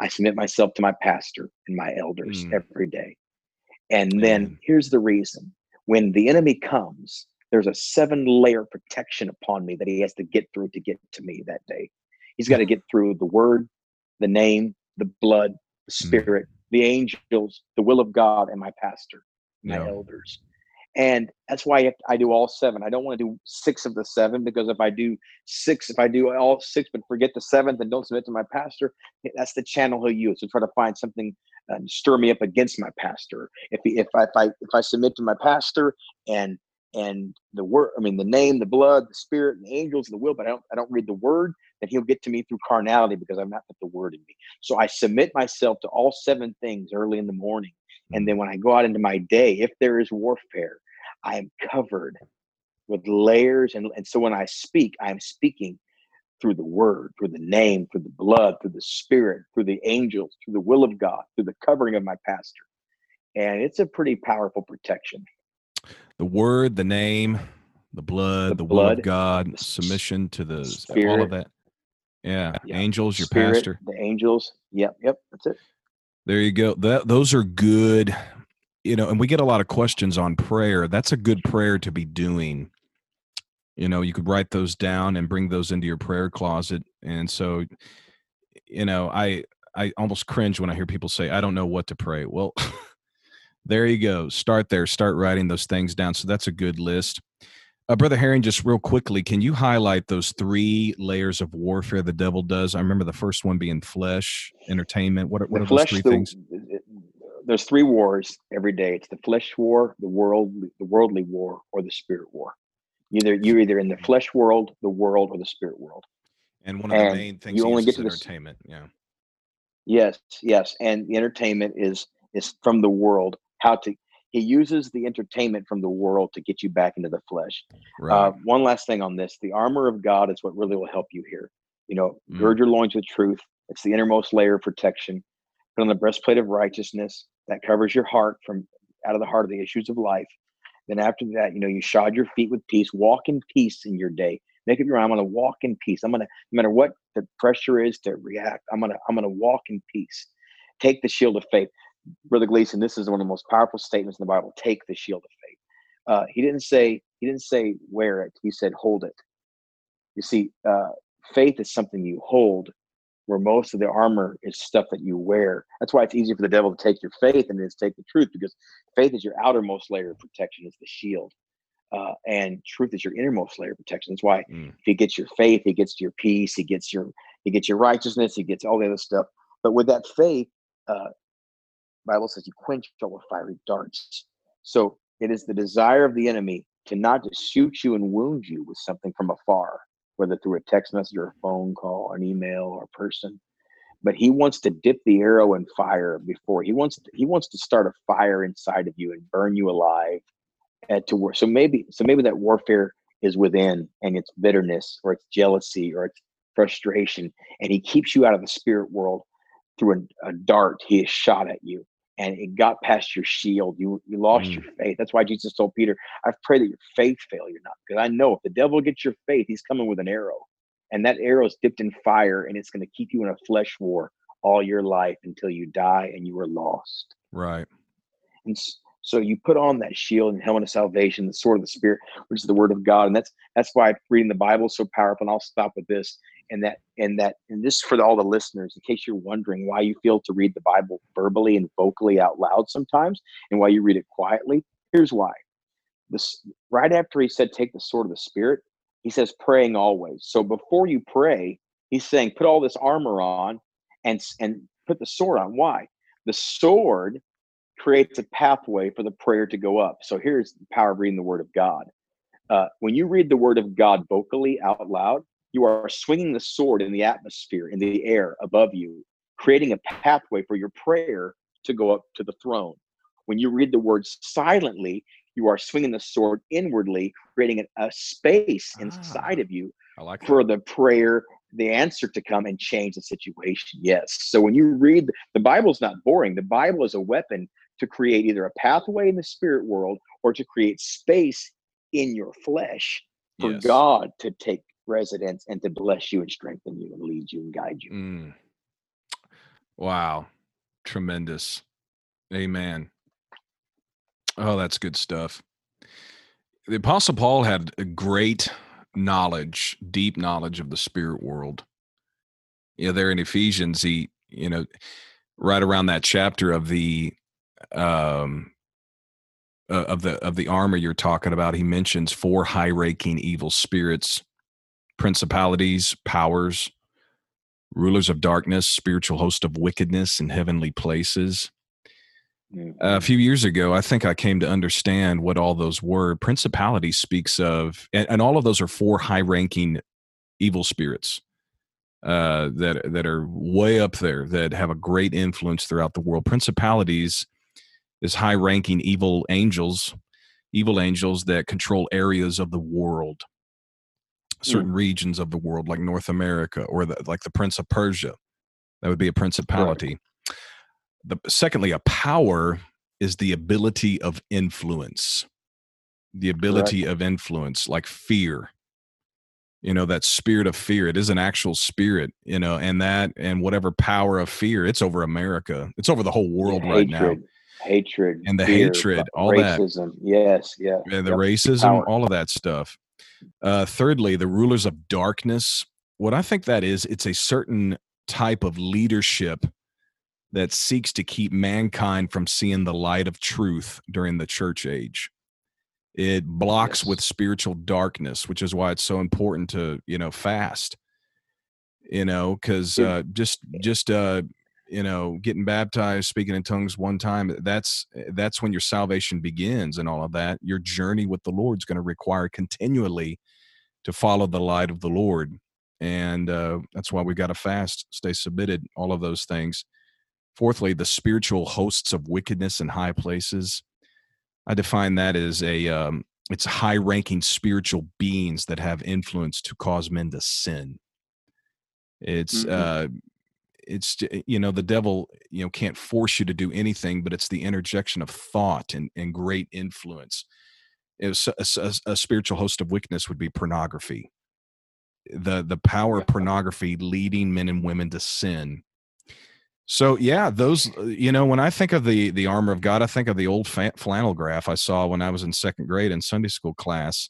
I submit myself to my pastor and my elders mm. every day. And then here's the reason when the enemy comes, there's a seven layer protection upon me that he has to get through to get to me that day. He's got to get through the word, the name, the blood, the mm. spirit, mm. the angels, the will of God, and my pastor, my yeah. elders. And that's why I do all seven. I don't want to do six of the seven because if I do six, if I do all six but forget the seventh and don't submit to my pastor, eh, that's the channel he'll use to try to find something and stir me up against my pastor. If if I, if I if I submit to my pastor and and the word, I mean the name, the blood, the spirit, and the angels, the will, but I don't I don't read the word, then he'll get to me through carnality because I'm not put the word in me. So I submit myself to all seven things early in the morning Mm-hmm. and then when I go out into my day, if there is warfare, I am covered with layers. And, and so when I speak, I'm speaking through the word, through the name, through the blood, through the spirit, through the angels, through the will of God, through the covering of my pastor. And it's a pretty powerful protection. The word, the name, the blood, the, the blood, will of God, submission to the spirit, all of that. Yeah. yeah. Angels, your spirit, pastor. The angels. Yep. Yep. That's it. There you go. That those are good. You know, and we get a lot of questions on prayer. That's a good prayer to be doing. You know, you could write those down and bring those into your prayer closet. And so, you know, I I almost cringe when I hear people say, "I don't know what to pray." Well, there you go. Start there. Start writing those things down. So that's a good list. Uh, Brother Herring, just real quickly, can you highlight those three layers of warfare the devil does? I remember the first one being flesh, entertainment. What, what are flesh, those three the, things? There's three wars every day. It's the flesh war, the world, the worldly war, or the spirit war. Either you're either in the flesh world, the world, or the spirit world. And one of and the main things you only get to entertainment. The, yeah. Yes, yes, and the entertainment is is from the world. How to he uses the entertainment from the world to get you back into the flesh. Right. Uh, one last thing on this: the armor of God is what really will help you here. You know, mm. gird your loins with truth. It's the innermost layer of protection. Put on the breastplate of righteousness that covers your heart from out of the heart of the issues of life. Then after that, you know, you shod your feet with peace. Walk in peace in your day. Make up your mind. I'm going to walk in peace. I'm going to, no matter what the pressure is to react, I'm going to, I'm going to walk in peace. Take the shield of faith. Brother Gleason, this is one of the most powerful statements in the Bible. Take the shield of faith. Uh, he didn't say he didn't say wear it. He said hold it. You see, uh, faith is something you hold, where most of the armor is stuff that you wear. That's why it's easy for the devil to take your faith and it's take the truth because faith is your outermost layer of protection. Is the shield. Uh, and truth is your innermost layer of protection. That's why mm. if he gets your faith, he gets your peace, he gets your he gets your righteousness, he gets all the other stuff. But with that faith, uh, Bible says you quench all the fiery darts. So it is the desire of the enemy to not just shoot you and wound you with something from afar, whether through a text message or a phone call, or an email, or a person. But he wants to dip the arrow in fire before he wants to, he wants to start a fire inside of you and burn you alive at to war. So maybe so maybe that warfare is within and it's bitterness or it's jealousy or it's frustration and he keeps you out of the spirit world through a, a dart he has shot at you and it got past your shield. You you lost mm. your faith. That's why Jesus told Peter, "I've prayed that your faith fail you not." Because I know if the devil gets your faith, he's coming with an arrow, and that arrow is dipped in fire, and it's going to keep you in a flesh war all your life until you die and you are lost. Right. And so you put on that shield and helmet of salvation, the sword of the spirit, which is the word of God, and that's that's why reading the Bible is so powerful. And I'll stop with this and that and that and this for all the listeners in case you're wondering why you feel to read the bible verbally and vocally out loud sometimes and why you read it quietly here's why this right after he said take the sword of the spirit he says praying always so before you pray he's saying put all this armor on and and put the sword on why the sword creates a pathway for the prayer to go up. So here's the power of reading the Word of God. Uh, when you read the Word of God vocally out loud, you are swinging the sword in the atmosphere, in the air above you, creating a pathway for your prayer to go up to the throne. When you read the Word silently, you are swinging the sword inwardly, creating a, a space inside ah, of you like for the prayer the answer to come and change the situation. Yes. So when you read the Bible's not boring. The Bible is a weapon to create either a pathway in the spirit world or to create space in your flesh for yes. God to take residence and to bless you and strengthen you and lead you and guide you. Mm. Wow. Tremendous. Amen. Oh, that's good stuff. The Apostle Paul had a great knowledge, deep knowledge of the spirit world. You know, there in Ephesians, he, you know, right around that chapter of the um uh, of the of the armor you're talking about, he mentions four high-ranking evil spirits, principalities, powers, rulers of darkness, spiritual host of wickedness in heavenly places. Mm-hmm. A few years ago, I think I came to understand what all those were. Principality speaks of, and, and all of those are four high-ranking evil spirits uh, that that are way up there that have a great influence throughout the world. Principalities is high-ranking evil angels, evil angels that control areas of the world, certain mm. regions of the world, like North America, or the, like the Prince of Persia. That would be a principality. Right the secondly a power is the ability of influence the ability Correct. of influence like fear you know that spirit of fear it is an actual spirit you know and that and whatever power of fear it's over america it's over the whole world right now hatred and the fear, hatred all racism. that yes yeah and the yep. racism power. all of that stuff uh thirdly the rulers of darkness what i think that is it's a certain type of leadership that seeks to keep mankind from seeing the light of truth during the church age. It blocks yes. with spiritual darkness, which is why it's so important to, you know, fast. You know, because uh, just just uh, you know, getting baptized, speaking in tongues one time, that's that's when your salvation begins and all of that. Your journey with the lord's going to require continually to follow the light of the Lord. And uh, that's why we got to fast, stay submitted, all of those things. Fourthly, the spiritual hosts of wickedness in high places. I define that as a um, it's high-ranking spiritual beings that have influence to cause men to sin. It's mm-hmm. uh, it's you know the devil you know can't force you to do anything, but it's the interjection of thought and and great influence. It was a, a, a spiritual host of wickedness would be pornography. The the power of pornography leading men and women to sin so yeah, those uh, you know when I think of the the armor of God, I think of the old flannel graph I saw when I was in second grade in Sunday school class.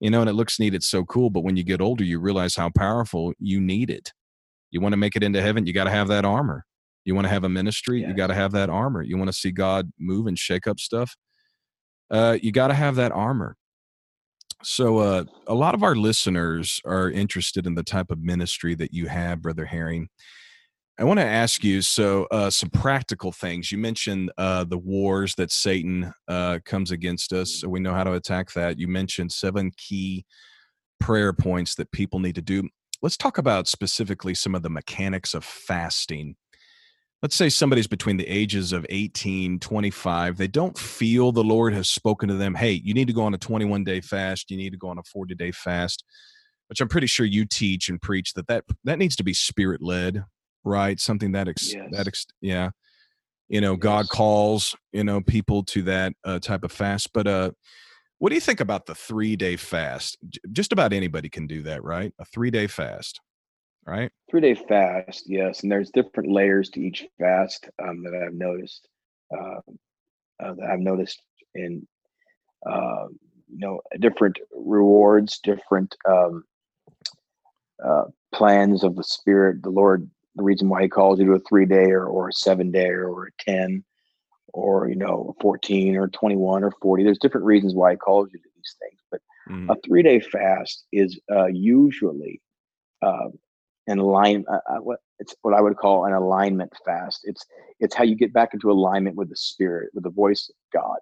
You know, and it looks neat, it's so cool, but when you get older, you realize how powerful you need it. You want to make it into heaven, you got to have that armor. You want to have a ministry, you got to have that armor. You want to see God move and shake up stuff, uh, you got to have that armor. So, uh, a lot of our listeners are interested in the type of ministry that you have, Brother Herring. I want to ask you so uh, some practical things. You mentioned uh, the wars that Satan uh, comes against us, so we know how to attack that. You mentioned seven key prayer points that people need to do. Let's talk about specifically some of the mechanics of fasting. Let's say somebody's between the ages of 18, 25. They don't feel the Lord has spoken to them. Hey, you need to go on a 21 day fast. You need to go on a 40 day fast, which I'm pretty sure you teach and preach that that, that needs to be spirit led right? Something that ex- yes. that ex- yeah, you know. God calls you know people to that uh, type of fast. But uh, what do you think about the three day fast? Just about anybody can do that, right? A three day fast, right? Three day fast, yes. And there's different layers to each fast um, that I've noticed. Uh, uh, that I've noticed in uh, you know different rewards, different um, uh, plans of the Spirit. The Lord the reason why he calls you to a three day or, or a seven day or a 10 or you know 14 or 21 or 40 there's different reasons why he calls you to these things but mm. a three day fast is uh, usually uh, an align uh, uh, what it's what I would call an alignment fast. It's it's how you get back into alignment with the spirit, with the voice of God.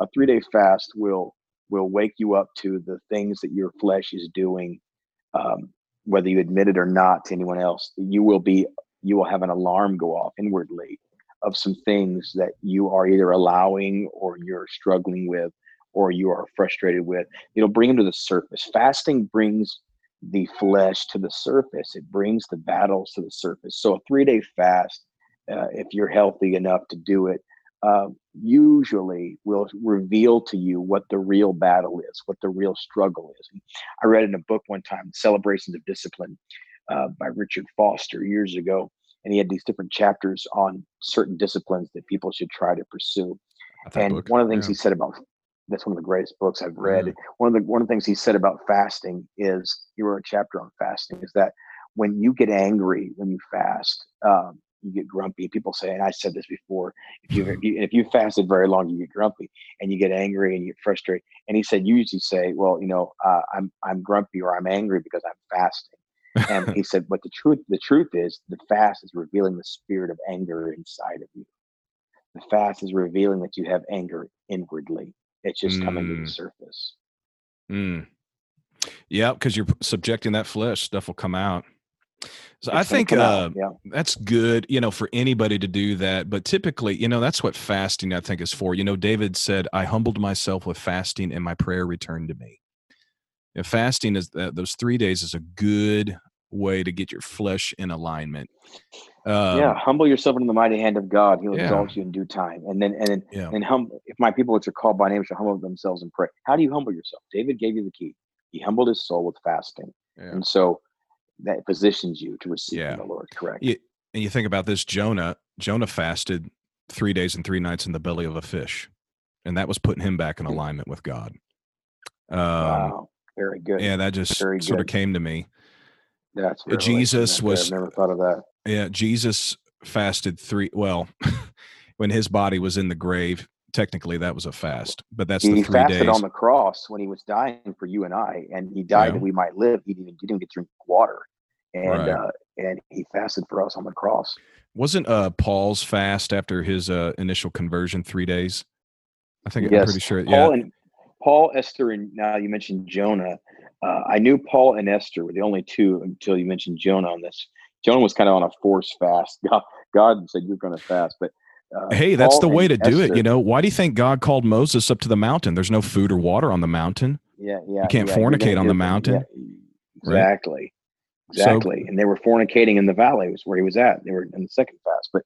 A three day fast will will wake you up to the things that your flesh is doing, um, whether you admit it or not to anyone else. You will be you will have an alarm go off inwardly of some things that you are either allowing or you're struggling with or you are frustrated with. It'll bring them to the surface. Fasting brings the flesh to the surface. It brings the battles to the surface. So a three day fast, uh, if you're healthy enough to do it, uh, usually will reveal to you what the real battle is, what the real struggle is. I read in a book one time, Celebrations of Discipline, uh, by Richard Foster years ago, and he had these different chapters on certain disciplines that people should try to pursue. And book, one of the things yeah. he said about that's one of the greatest books I've read. Mm. One of the one of the things he said about fasting is he wrote a chapter on fasting is that when you get angry when you fast, um, you get grumpy. People say, and I said this before, if you if you fasted very long, you get grumpy and you get angry and you get frustrated. And he said, you usually say, well, you know, uh, I'm I'm grumpy or I'm angry because I'm fasting. And he said, but the truth the truth is, the fast is revealing the spirit of anger inside of you. The fast is revealing that you have anger inwardly it's just mm. coming to the mm. surface. Mm. Yeah, because you're subjecting that flesh, stuff will come out. So it's I think uh, yeah. that's good, you know, for anybody to do that. But typically, you know, that's what fasting I think is for. You know, David said, "I humbled myself with fasting, and my prayer returned to me." And fasting is uh, those three days is a good way to get your flesh in alignment. Um, yeah, humble yourself in the mighty hand of God; He'll yeah. exalt you in due time. And then, and then, yeah. and hum. If my people, which are called by name, shall humble themselves and pray. How do you humble yourself? David gave you the key. He humbled his soul with fasting, yeah. and so that positions you to receive yeah. the Lord. Correct. You, and you think about this: Jonah. Jonah fasted three days and three nights in the belly of a fish, and that was putting him back in hmm. alignment with God. Um, wow, very good. Yeah, that just very sort good. of came to me. That's Jesus was. I've never thought of that. Yeah, Jesus fasted three. Well, when his body was in the grave, technically that was a fast, but that's he the three fasted days. on the cross when he was dying for you and I, and he died yeah. that we might live. He didn't, he didn't get to drink water, and right. uh, and he fasted for us on the cross. Wasn't uh, Paul's fast after his uh, initial conversion three days? I think yes. I'm pretty sure. Paul yeah. and Paul, Esther, and now you mentioned Jonah. Uh, I knew Paul and Esther were the only two until you mentioned Jonah on this. Jonah was kind of on a forced fast. God, God said you're going to fast, but uh, hey, that's Paul the way to do it. You know, why do you think God called Moses up to the mountain? There's no food or water on the mountain. Yeah, yeah. You can't yeah, fornicate on the mountain. Yeah, exactly, right? exactly. So, and they were fornicating in the valley, was where he was at. They were in the second fast. But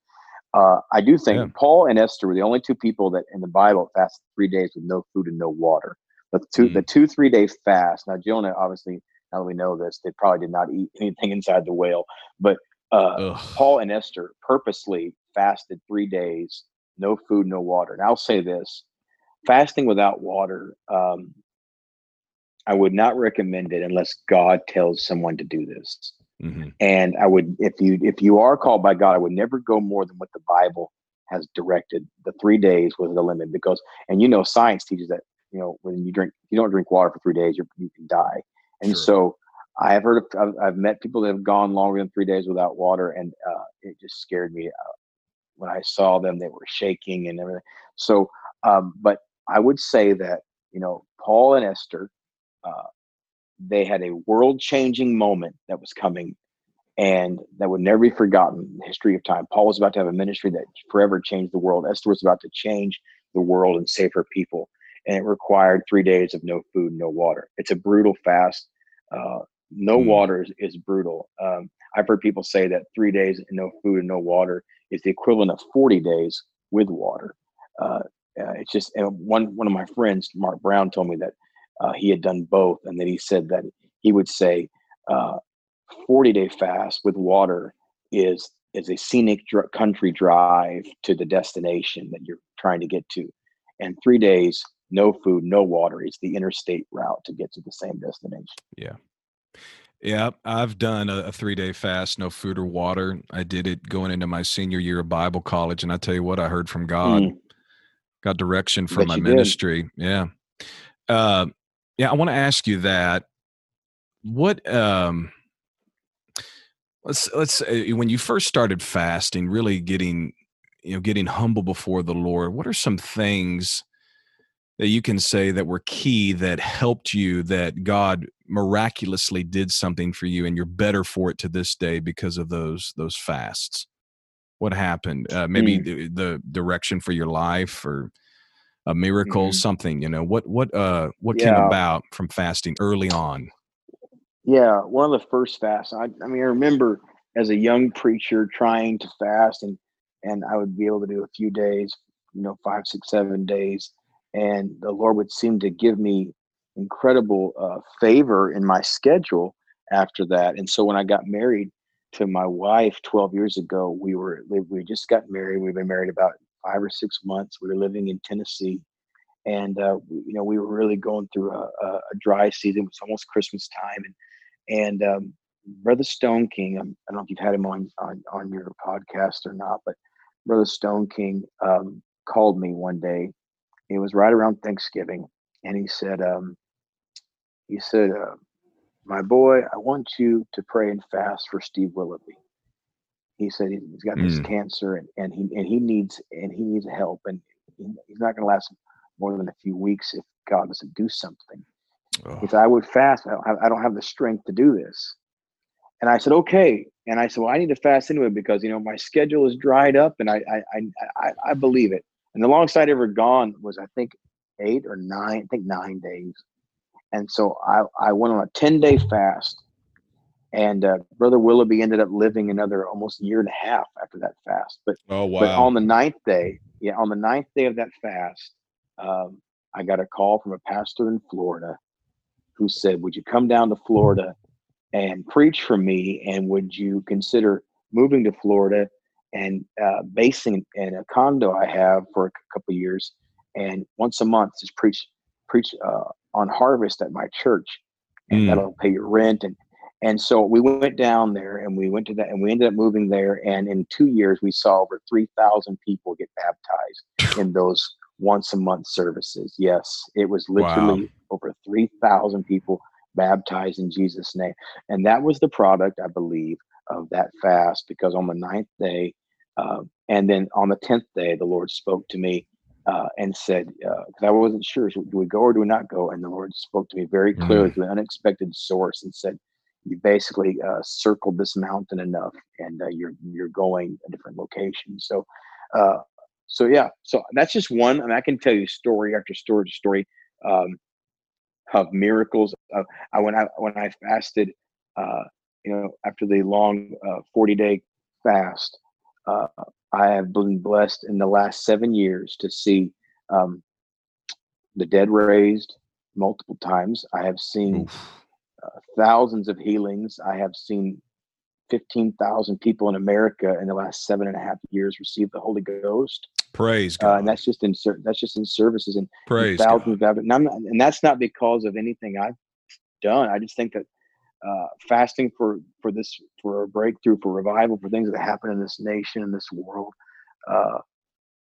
uh, I do think yeah. Paul and Esther were the only two people that in the Bible fasted three days with no food and no water. The two, mm-hmm. the two, three day fast. Now Jonah obviously now that we know this, they probably did not eat anything inside the whale. But uh, Paul and Esther purposely fasted three days, no food, no water. And I'll say this fasting without water, um, I would not recommend it unless God tells someone to do this. Mm-hmm. And I would, if you if you are called by God, I would never go more than what the Bible has directed. The three days was the limit because, and you know, science teaches that you know when you drink, you don't drink water for three days, you you can die. And sure. so I have heard of, I've, I've, met people that have gone longer than three days without water, and uh, it just scared me. Uh, when I saw them, they were shaking and everything. So, um, but I would say that, you know, Paul and Esther, uh, they had a world changing moment that was coming and that would never be forgotten in the history of time. Paul was about to have a ministry that forever changed the world. Esther was about to change the world and save her people. And it required three days of no food, no water. It's a brutal fast. Uh, no mm. water is, is brutal. Um, I've heard people say that three days and no food and no water is the equivalent of 40 days with water. Uh, uh, it's just one one of my friends, Mark Brown, told me that uh, he had done both, and that he said that he would say uh, 40 day fast with water is is a scenic dr- country drive to the destination that you're trying to get to, and three days no food, no water is the interstate route to get to the same destination. Yeah. Yeah, I've done a, a three day fast, no food or water. I did it going into my senior year of Bible college, and I tell you what, I heard from God, mm. got direction from my ministry. Did. Yeah, uh, yeah. I want to ask you that. What um, let's let's uh, when you first started fasting, really getting you know getting humble before the Lord. What are some things that you can say that were key that helped you that God miraculously did something for you and you're better for it to this day because of those those fasts? What happened? Uh, maybe mm. the, the, direction for your life or a miracle, mm-hmm. something. You know what what uh what yeah. came about from fasting early on? Yeah, one of the first fasts. I, I mean, I remember as a young preacher trying to fast, and and I would be able to do a few days, you know, five, six, seven days, and the Lord would seem to give me incredible uh, favor in my schedule after that. And so when I got married to my wife 12 years ago, we were we just got married. We've been married about five or six months. We were living in Tennessee, and uh, you know we were really going through a, a, dry season. It was almost Christmas time, and and um, Brother Stoneking. Um, I don't know if you've had him on on on your podcast or not, but Brother Stoneking um, called me one day it was right around Thanksgiving, and he said, um, he said, uh, my boy, I want you to pray and fast for Steve Willoughby. He said he's got this mm. cancer and, and he and he needs and he needs help and he, he's not going to last more than a few weeks if God doesn't do something. Oh. He said, I would fast. I don't, have, I don't have the strength to do this. And I said, okay. And I said, well, I need to fast anyway because you know my schedule is dried up, and I I I, I, believe it. And the longest I'd ever gone was I think eight or nine, I think nine days. And so I, I went on a 10 day fast. And uh, Brother Willoughby ended up living another almost year and a half after that fast. But, oh, wow. but on the ninth day, yeah, on the ninth day of that fast, um, I got a call from a pastor in Florida who said, Would you come down to Florida and preach for me? And would you consider moving to Florida and uh, basing in a condo I have for a couple years, and once a month just preach preach uh, on harvest at my church, and mm. that'll pay your rent and and so we went down there and we went to that and we ended up moving there and in two years we saw over 3000 people get baptized in those once a month services yes it was literally wow. over 3000 people baptized in jesus name and that was the product i believe of that fast because on the ninth day, uh, and then on the tenth day, the Lord spoke to me uh, and said, because uh, I wasn't sure, do we go or do we not go? And the Lord spoke to me very clearly mm. through an unexpected source and said, you basically uh, circled this mountain enough, and uh, you're you're going a different location. So, uh, so yeah, so that's just one. I mean, I can tell you story after story story um, of miracles. of I when I when I fasted you know, after the long uh, 40 day fast, uh, I have been blessed in the last seven years to see um, the dead raised multiple times. I have seen uh, thousands of healings. I have seen 15,000 people in America in the last seven and a half years receive the Holy Ghost. Praise God. Uh, and that's just in that's just in services and, Praise and thousands God. of and, and that's not because of anything I've done. I just think that uh, fasting for for this for a breakthrough for revival for things that happen in this nation in this world uh,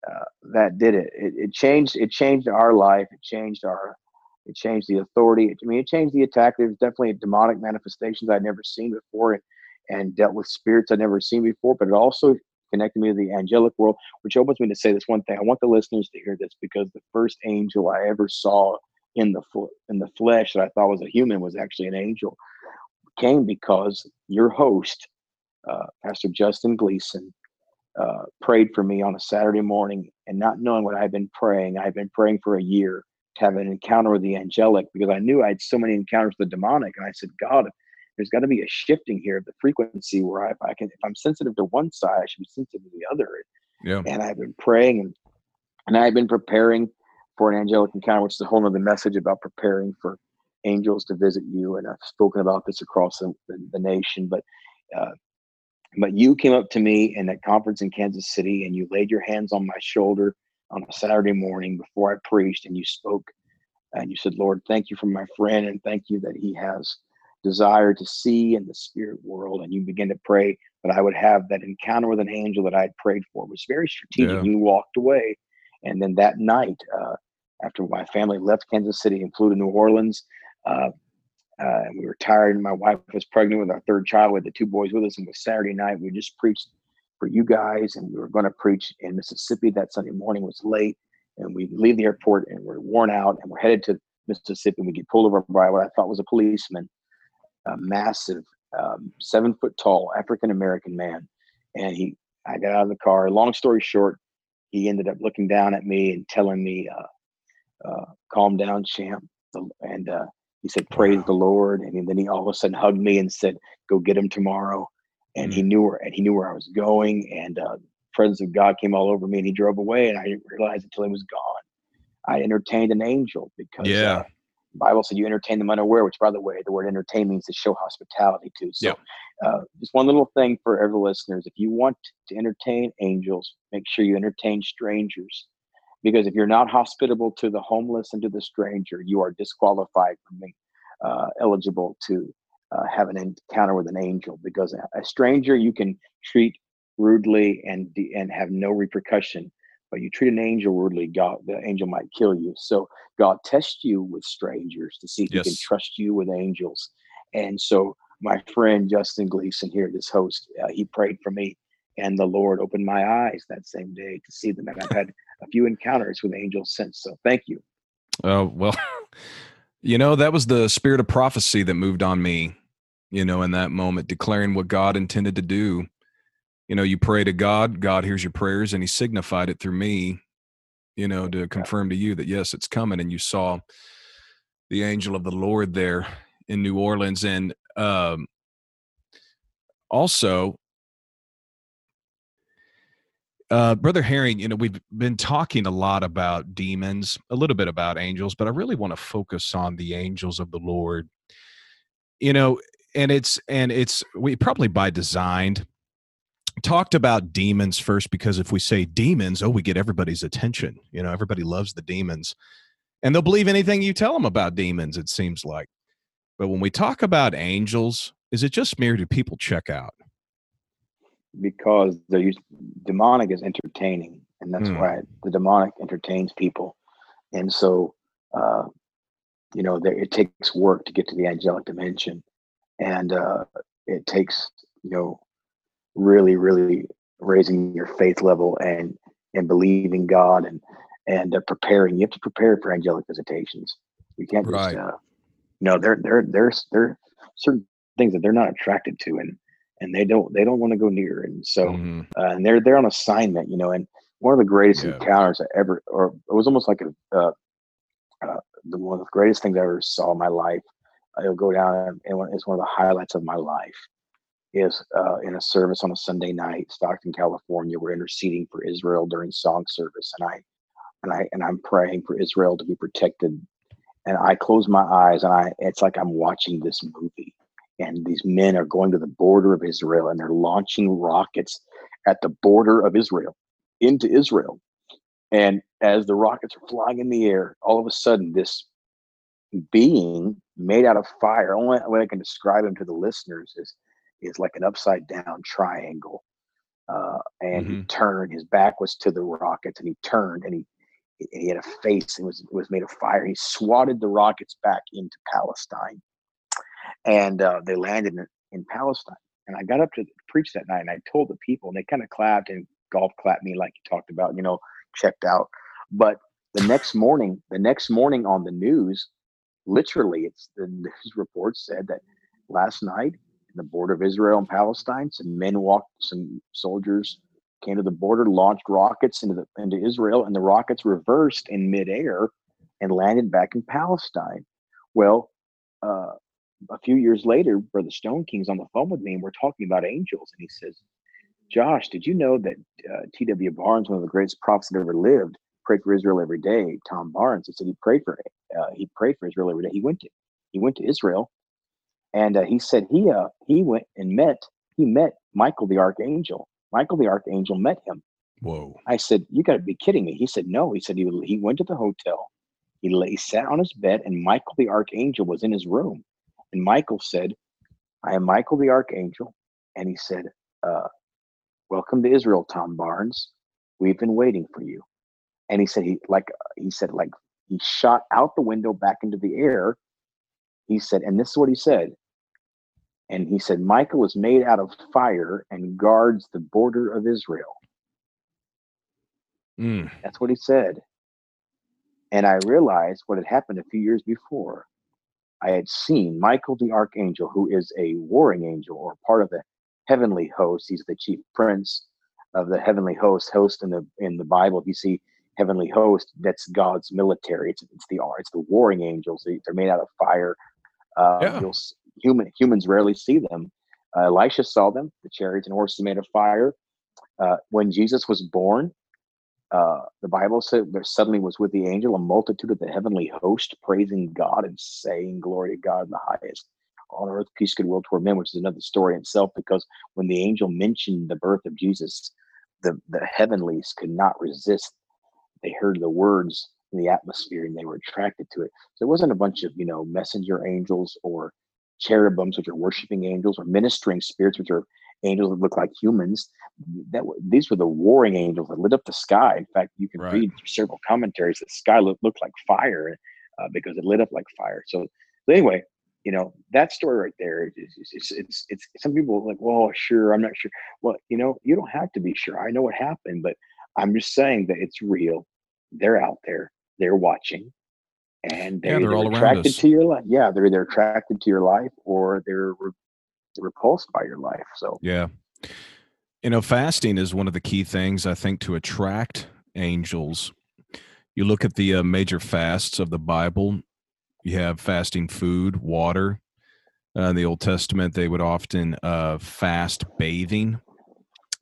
uh, that did it. it. it changed it changed our life it changed our it changed the authority. I mean it changed the attack. There's definitely demonic manifestations i'd never seen before and, and dealt with spirits i'd never seen before but it also connected me to the angelic world which opens me to say this one thing. I want the listeners to hear this because the first angel i ever saw in the in the flesh that i thought was a human was actually an angel came because your host, uh, Pastor Justin Gleason, uh, prayed for me on a Saturday morning, and not knowing what I've been praying, I've been praying for a year have an encounter with the angelic because I knew I had so many encounters with the demonic, and I said, God, there's got to be a shifting here of the frequency where I, if I can, if I'm sensitive to one side, I should be sensitive to the other. Yeah. And I've been praying, and and I've been preparing for an angelic encounter, which is a whole other message about preparing for angels to visit you, and I've spoken about this across the, the, the nation. But uh, but you came up to me in that conference in Kansas City, and you laid your hands on my shoulder on a Saturday morning before I preached, and you spoke, and you said, "Lord, thank you for my friend, and thank you that he has." desire to see in the spirit world and you begin to pray that I would have that encounter with an angel that I had prayed for it was very strategic. Yeah. You walked away. And then that night, uh, after my family left Kansas City and flew to New Orleans, uh, uh, and we were tired. And my wife was pregnant with our third child. We had the two boys with us, and it was Saturday night. We just preached for you guys, and we were going to preach in Mississippi that Sunday morning. Was late, and we leave the airport, and we're worn out, and we're headed to Mississippi. And we get pulled over by what I thought was a policeman, a massive, um, seven foot tall African American man, and he. I got out of the car. Long story short, he ended up looking down at me and telling me, uh, uh, "Calm down, champ," and uh, he said, "Praise wow. the Lord," and then he all of a sudden hugged me and said, "Go get him tomorrow." And he knew where and he knew where I was going. And uh, presence of God came all over me, and he drove away. And I didn't realize until he was gone. I entertained an angel because yeah. Uh, Bible said you entertain them unaware, which, by the way, the word entertain means to show hospitality too. So, uh, just one little thing for every listeners: if you want to entertain angels, make sure you entertain strangers because if you're not hospitable to the homeless and to the stranger, you are disqualified from being uh, eligible to uh, have an encounter with an angel. Because a, stranger you can treat rudely and and have no repercussion, but you treat an angel rudely, God the angel might kill you. So God tests you with strangers to see if yes. He can trust you with angels. And so my friend Justin Gleason here, this host, uh, he prayed for me and the Lord opened my eyes that same day to see them. And I've had a few encounters with angels since. So thank you. Oh, well, you know, that was the spirit of prophecy that moved on me, you know, in that moment, declaring what God intended to do. You know, you pray to God, God hears your prayers, and He signified it through me, you know, to confirm to you that, yes, it's coming. And you saw the angel of the Lord there in New Orleans. And um, also, uh, Brother Herring, you know, we've been talking a lot about demons, a little bit about angels, but I really want to focus on the angels of the Lord. You know, and it's and it's we probably by design talked about demons first because if we say demons, oh, we get everybody's attention. You know, everybody loves the demons, and they'll believe anything you tell them about demons. It seems like, but when we talk about angels, is it just mere do people check out? Because the demonic is entertaining, and that's mm. why the demonic entertains people. And so, uh, you know, there, it takes work to get to the angelic dimension, and uh, it takes you know, really, really raising your faith level and and believing God and and uh, preparing. You have to prepare for angelic visitations. You can't just, right. uh, you know, there there there's there certain things that they're not attracted to, and and they don't they don't want to go near and so mm-hmm. uh, and they're they're on assignment you know and one of the greatest yeah. encounters i ever or it was almost like a uh, uh, the one of the greatest things i ever saw in my life it'll go down and it's one of the highlights of my life is uh, in a service on a sunday night stockton california we're interceding for israel during song service and i and i and i'm praying for israel to be protected and i close my eyes and i it's like i'm watching this movie and these men are going to the border of Israel and they're launching rockets at the border of Israel into Israel. And as the rockets are flying in the air, all of a sudden, this being made out of fire, only way I can describe him to the listeners is, is like an upside down triangle. Uh, and mm-hmm. he turned, his back was to the rockets, and he turned and he he had a face and was was made of fire. He swatted the rockets back into Palestine and uh, they landed in, in Palestine. And I got up to preach that night, and I told the people, and they kind of clapped and golf clapped me like you talked about, you know, checked out. But the next morning, the next morning on the news, literally, it's the news report said that last night in the border of Israel and Palestine, some men walked, some soldiers came to the border, launched rockets into the into Israel, and the rockets reversed in midair and landed back in Palestine. Well, uh, a few years later, Brother Stoneking's on the phone with me, and we're talking about angels, and he says, "Josh, did you know that uh, T.W. Barnes, one of the greatest prophets that ever lived, prayed for Israel every day?" Tom Barnes, he said he prayed for uh, he prayed for Israel every day. He went to he went to Israel, and uh, he said he uh, he went and met he met Michael the archangel. Michael the archangel met him. Whoa! I said, "You got to be kidding me." He said, "No." He said he he went to the hotel. He lay, he sat on his bed, and Michael the archangel was in his room and Michael said, I am Michael the Archangel. And he said, uh, Welcome to Israel, Tom Barnes. We've been waiting for you. And he said, he like he said, like he shot out the window back into the air. he said, and this is what he said. And he said, Michael is made out of fire and guards the border of Israel. Mm. That's what he said. And I realized what had happened a few years before. I had seen Michael the archangel, who is a warring angel or part of the heavenly host. He's the chief prince of the heavenly host. Host in the in the Bible, if you see heavenly host, that's God's military. It's it's the it's the warring angels. They're made out of fire. Uh, Yeah. Human humans rarely see them. Uh, Elisha saw them. The chariots and horses made of fire. Uh, when Jesus was born, uh, the Bible said there suddenly was with the angel a multitude of the heavenly host praising God and saying, Glory to God in the highest. On earth, peace, goodwill toward men, which is another story itself, because when the angel mentioned the birth of Jesus, the, the heavenlies could not resist. They heard the words in the atmosphere and they were attracted to it. So it wasn't a bunch of, you know, messenger angels or cherubims, which are worshiping angels, or ministering spirits, which are angels that look like humans. That these were the warring angels that lit up the sky. In fact, you can Right. read through several commentaries that sky looked, looked like fire uh, because it lit up like fire. So, so anyway, you know that story right there. It's it's, it's it's some people like, well, sure, I'm not sure. Well, you know, you don't have to be sure. I know what happened, but I'm just saying that it's real. They're out there. They're watching. And they're, they're either all attracted to your life. Yeah, they're either attracted to your life or they're re- repulsed by your life. So Yeah. You know, fasting is one of the key things I think to attract angels. You look at the uh, major fasts of the Bible, you have fasting food, water. Uh, in the Old Testament, they would often uh, fast bathing,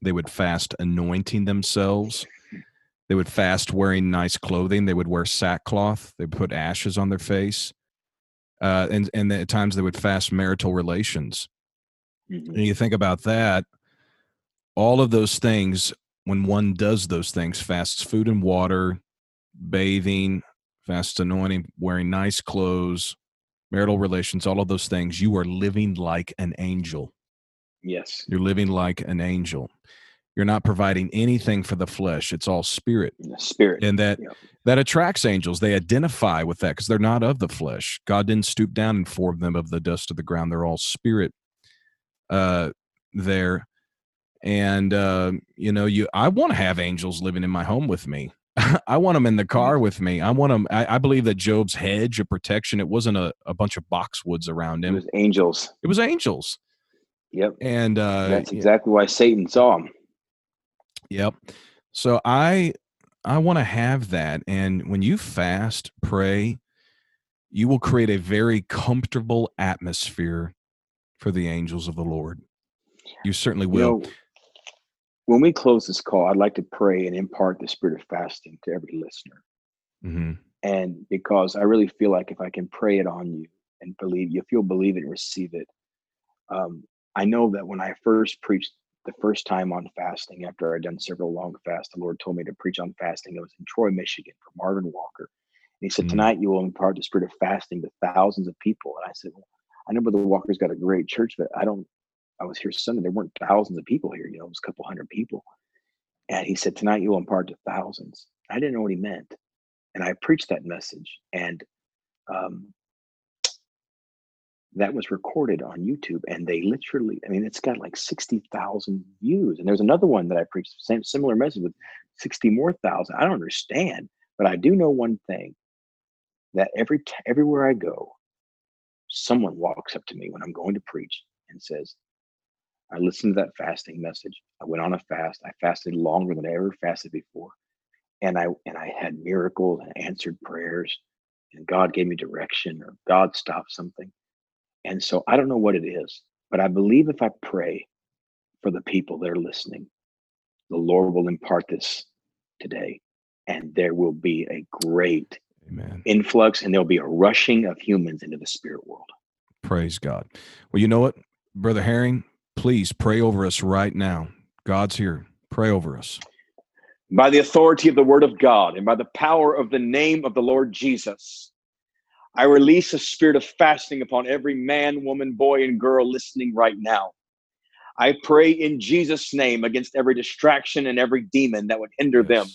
they would fast anointing themselves. They would fast wearing nice clothing. They would wear sackcloth. They put ashes on their face. Uh, and, and at times they would fast marital relations mhm. and you think about that all of those things when one does those things fasts food and water bathing fast anointing wearing nice clothes marital relations all of those things you are living like an angel. Yes, you're living like an angel. You're not providing anything for the flesh it's all spirit. Spirit. and that Yep. that attracts angels. They identify with that because they're not of the flesh. God didn't stoop down and form them of the dust of the ground. They're all spirit uh there and uh you know you i want to have angels living in my home with me i want them in the car with me i want them I, I believe that job's hedge of protection it wasn't a, a bunch of boxwoods around him. It was angels. it was angels Yep. and uh That's yeah, exactly why Satan saw him. Yep. So I I want to have that and when you fast, pray, you will create a very comfortable atmosphere for the angels of the Lord. You certainly You will. know, when we close this call, I'd like to pray and impart the spirit of fasting to every listener. hmm And because I really feel like if I can pray it on you and believe you, if you'll believe it and receive it, um, I know that when I first preached the first time on fasting, after I'd done several long fasts, the Lord told me to preach on fasting. It was in Troy, Michigan, for Marvin Walker. And he said, Mm. Tonight you will impart the spirit of fasting to thousands of people. And I said, Well, I know Brother Walker's got a great church, but I don't, I was here Sunday. There weren't thousands of people here, you know, it was a couple hundred people. And he said, Tonight you will impart to thousands. I didn't know what he meant. And I preached that message. And um, that was recorded on YouTube, and they literally, I mean, it's got like 60,000 views. And there's another one that I preached, same similar message with 60 more thousand. I don't understand, but I do know one thing that every t- everywhere I go, someone walks up to me when I'm going to preach and says, I listened to that fasting message. I went on a fast. I fasted longer than I ever fasted before. And I and I had miracles and answered prayers, and God gave me direction or God stopped something. And so I don't know what it is, but I believe if I pray for the people that are listening, the Lord will impart this today. And there will be a great Amen. influx and there'll be a rushing of humans into the spirit world. Praise God. Well, you know what, Brother Herring, please pray over us right now. God's here. Pray over us. By the authority of the word of God and by the power of the name of the Lord Jesus, I release a spirit of fasting upon every man, woman, boy, and girl listening right now. I pray in Jesus' name against every distraction and every demon that would hinder them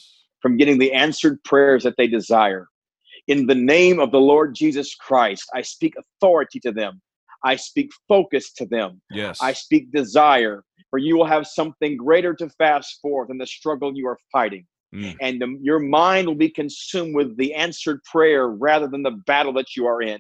from getting the answered prayers that they desire. In the name of the Lord Jesus Christ, I speak authority to them. I speak focus to them. Yes. I speak desire, for you will have something greater to fast for than the struggle you are fighting. Mm. And the, your mind will be consumed with the answered prayer rather than the battle that you are in.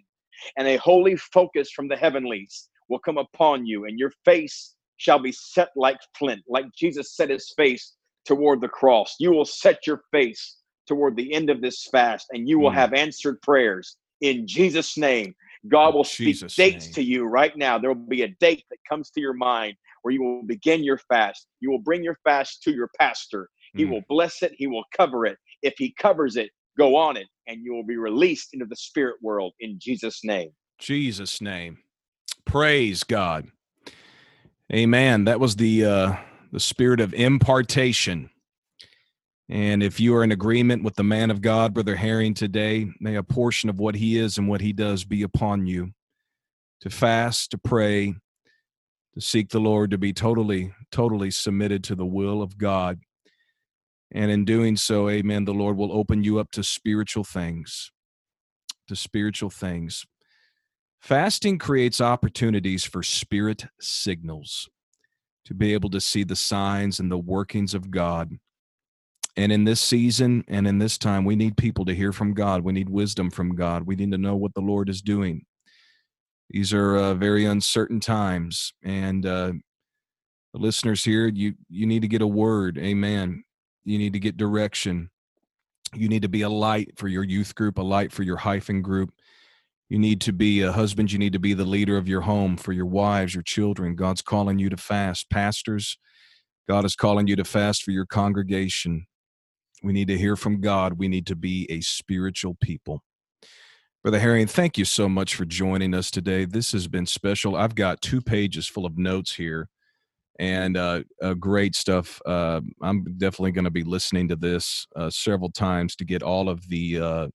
And a holy focus from the heavenlies will come upon you, and your face shall be set like flint, like Jesus set his face toward the cross. You will set your face toward the end of this fast, and you will mm. have answered prayers in Jesus' name. God will speak Jesus dates name. to you right now. There will be a date that comes to your mind where you will begin your fast. You will bring your fast to your pastor. He mm. will bless it, he will cover it. If he covers it, go on it, and you will be released into the spirit world in Jesus' name. Jesus' name. Praise God. Amen. That was the uh the spirit of impartation. And if you are in agreement with the man of God, Brother Herring, today, may a portion of what he is and what he does be upon you to fast, to pray, to seek the Lord, to be totally, totally submitted to the will of God. And in doing so, amen, the Lord will open you up to spiritual things, to spiritual things. Fasting creates opportunities for spirit signals to be able to see the signs and the workings of God. And in this season and in this time, we need people to hear from God. We need wisdom from God. We need to know what the Lord is doing. These are uh, very uncertain times, and uh, the listeners here, you you need to get a word. Amen. You need to get direction. You need to be a light for your youth group, a light for your hyphen group. You need to be a husband. You need to be the leader of your home for your wives, your children. God's calling you to fast. Pastors, God is calling you to fast for your congregation. We need to hear from God. We need to be a spiritual people. Brother Herring, thank you so much for joining us today. This has been special. I've got two pages full of notes here and uh, uh, great stuff. Uh, I'm definitely going to be listening to this uh, several times to get all of the uh,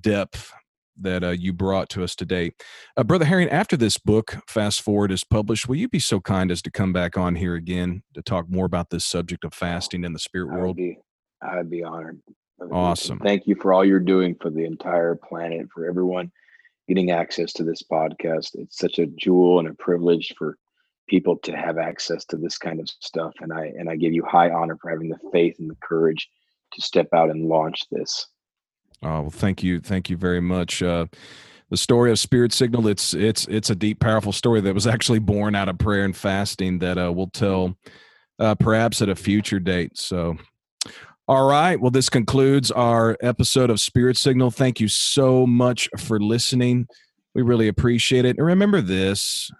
depth that uh, you brought to us today. Uh, Brother Herring, after this book, Fast Forward, is published, will you be so kind as to come back on here again to talk more about this subject of fasting in the spirit world? Be, I'd be honored. Awesome. Thank you for all you're doing for the entire planet, for everyone getting access to this podcast. It's such a jewel and a privilege for people to have access to this kind of stuff. And I and I give you high honor for having the faith and the courage to step out and launch this. Oh, well, thank you, thank you very much. Uh, the story of Spirit Signal it's it's it's a deep, powerful story that was actually born out of prayer and fasting that uh, we'll tell uh, perhaps at a future date. So. All right. Well, this concludes our episode of Spirit Signal. Thank you so much for listening. We really appreciate it. And remember this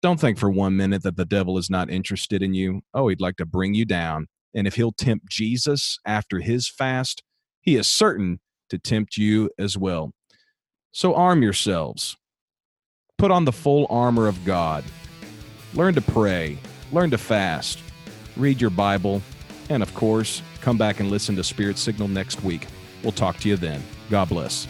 don't think for one minute that the devil is not interested in you. Oh, he'd like to bring you down. And if he'll tempt Jesus after his fast, he is certain to tempt you as well. So arm yourselves. Put on the full armor of God. Learn to pray. Learn to fast. Read your Bible. And of course, come back and listen to Spirit Signal next week. We'll talk to you then. God bless.